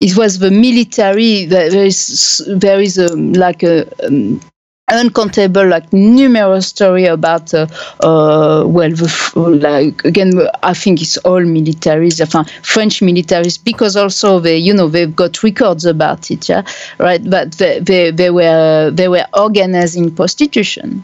It was the military. There is there is a, like a um, uncountable like numerous story about uh, uh, well the, like again i think it's all militaries enfin, french militaries because also they you know they've got records about it yeah right but they, they, they were they were organizing prostitution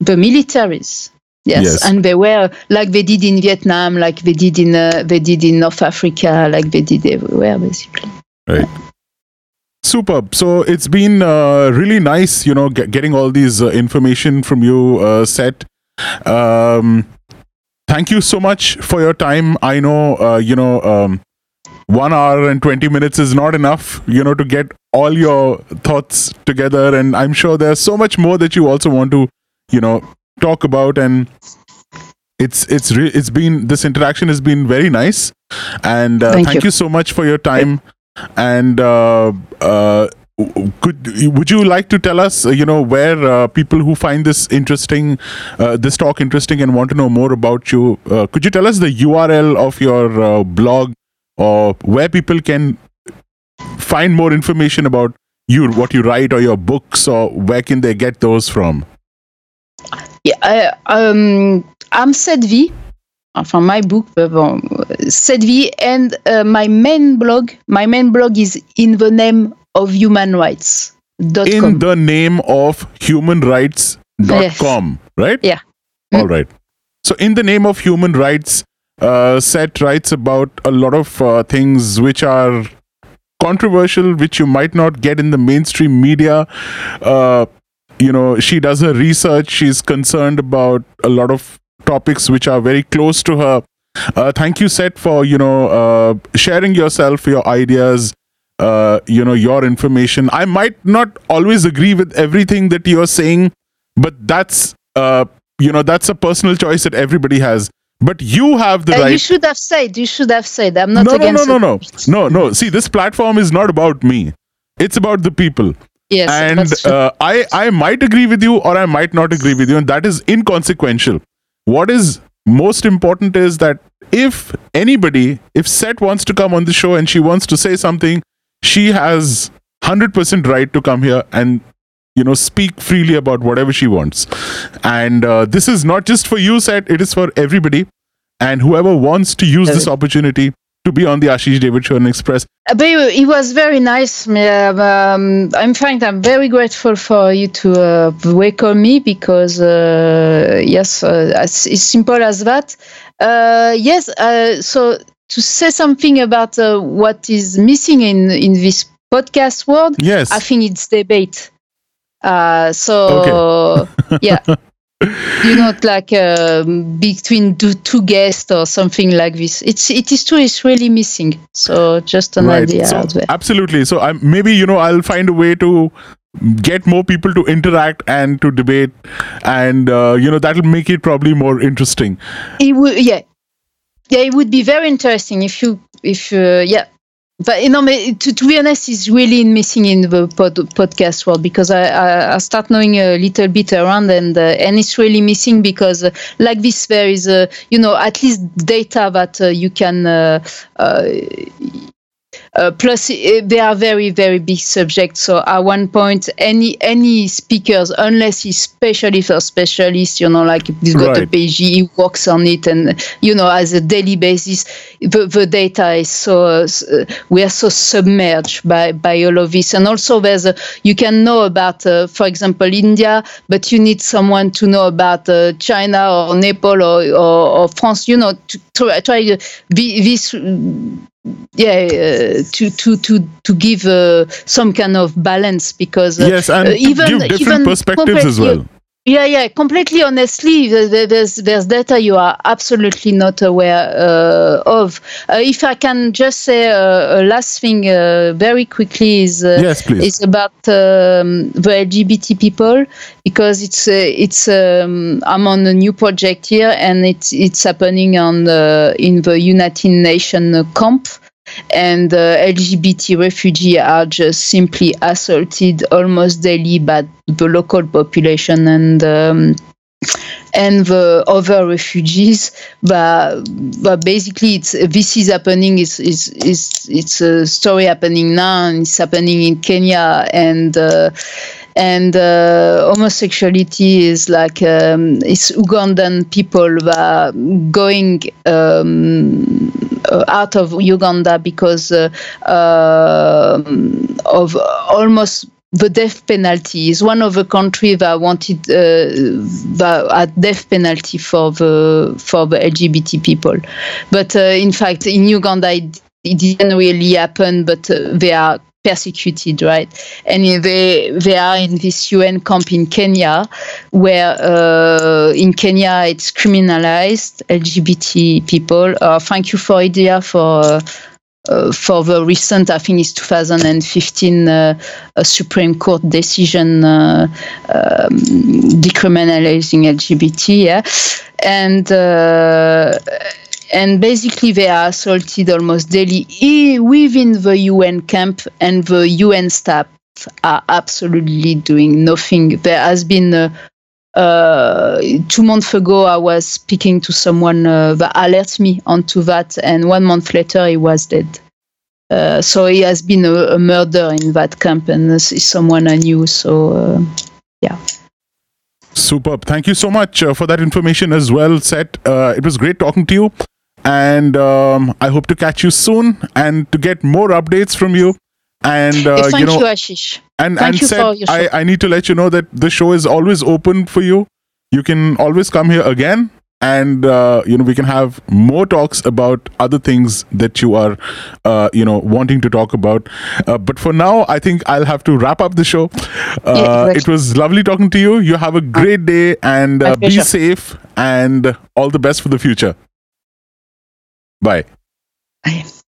the militaries Yes. yes. and they were like they did in Vietnam, like they did in uh, they did in North Africa, like they did everywhere, basically. Right. Superb. So it's been uh, really nice, you know, get, getting all these uh, information from you, uh, Cet. Um, thank you so much for your time. I know, uh, you know, um, one hour and 20 minutes is not enough, you know, to get all your thoughts together. And I'm sure there's so much more that you also want to, you know, talk about. And it's it's re- it's been this interaction has been very nice. And uh, thank, thank you. you. so much for your time and uh, uh, could would you like to tell us you know where uh, people who find this interesting this talk interesting and want to know more about you could you tell us the url of your blog or where people can find more information about you what you write or your books or where can they get those from? Yeah I, um, i'm Cet Vies enfin my book, bon, Cet Vies, and uh, my main blog. My main blog is in the name of human rights. In the name of human rights. Dot com, right? Yeah. All right. So, in the name of human rights, uh, Cet writes about a lot of uh, things which are controversial, which you might not get in the mainstream media. Uh, you know, she does her research. She's concerned about a lot of topics which are very close to her. Uh, thank you, Cet, for you know uh, sharing yourself, your ideas, uh, you know your information. I might not always agree with everything that you're saying, but that's uh, you know that's a personal choice that everybody has. But you have the Uh, right. You should have said. You should have said. I'm not no, no, no, no, no, no, no. See, this platform is not about me. It's about the people Yes, and uh, I I might agree with you or I might not agree with you, and that is inconsequential. What is most important is that if anybody, if Cet wants to come on the show and she wants to say something, she has hundred percent right to come here and you know speak freely about whatever she wants. And uh, this is not just for you, Cet. It is for everybody, and whoever wants to use this opportunity to be on the Ashish Ddavidd and express Uh, it it was very nice. Um, um, in fact, I'm very grateful for you to uh, welcome me because, uh, yes, uh, it's, it's simple as that. Uh, yes, uh, so to say something about uh, what is missing in, in this podcast world, yes I think it's debate. Uh, so, yeah. You know, like um, between two, two guests or something like this. It's it is true. It's really missing. So just an idea so out there. absolutely so I'm, maybe you know i'll find a way to get more people to interact and to debate and uh, you know that'll make it probably more interesting It would, yeah, yeah. It would be very interesting if you, if uh, yeah. But you know, to, to be honest, it's really missing in the pod, podcast world because I, I, I start knowing a little bit around and uh, and it's really missing because uh, like this there is uh, you know at least data that uh, you can uh, plus uh, they are very very big subjects so at one point any any speakers unless he's specialist or specialist you know like he's got a Right. PhD he works on it and you know as a daily basis the, the data is so uh, we are so submerged by by all of this and also there's a you can know about uh, for example India but you need someone to know about uh, China or Nepal or, or, or France you know to try, try to be this yeah uh, to to to to give uh, some kind of balance because uh, yes and uh, even- give different even perspectives as well yeah, yeah. Completely honestly, there- there- there's there's data you are absolutely not aware uh, of. Uh, if I can just say uh, a last thing uh, very quickly is uh, yes please is about um, the LGBT people because it's uh, it's um, I'm on a new project here and it's it's happening on the, in the United Nations camp and LGBT refugees are just simply assaulted almost daily by the local population and um, and the other refugees. But, but basically, it's this is happening. It's it's it's, it's a story happening now, and it's happening in Kenya and. Uh, and uh, homosexuality is like um, it's Ugandan people that going um, uh, out of Uganda because uh, um of almost the death penalty. Is one of the countries that wanted uh, had death penalty for the for the LGBT people, but uh, in fact in Uganda it, it didn't really happen, but uh, they are persecuted, right? And they they are in this UN camp in Kenya, where uh, in Kenya it's criminalized LGBT people. Uh, thank you for idea for. Uh, for the recent, I think it's 2015 uh, Supreme Court decision uh, um, decriminalizing LGBT, yeah, and uh, and basically they are assaulted almost daily within the UN camp, and the UN staff are absolutely doing nothing. There has been uh, uh, two months ago, I was speaking to someone uh, that alerted me onto that, and one month later, he was dead. Uh, so he has been a, a murder in that camp, and this is someone I knew. So uh, yeah, Superb. Thank you so much uh, for that information as well, Cet. Uh, it was great talking to you. And um, I hope to catch you soon and to get more updates from you. And, uh, thank you know, you, Ashish. and, thank and you Cet, for your I, show. I need to let you know that the show is always open for you. You can always come here again and uh, you know we can have more talks about other things that you are uh, you know wanting to talk about. Uh, but for now, I think I'll have to wrap up the show. Uh, exactly. It was lovely talking to you. You have a great day and uh, be safe and all the best for the future. Bye. Bye.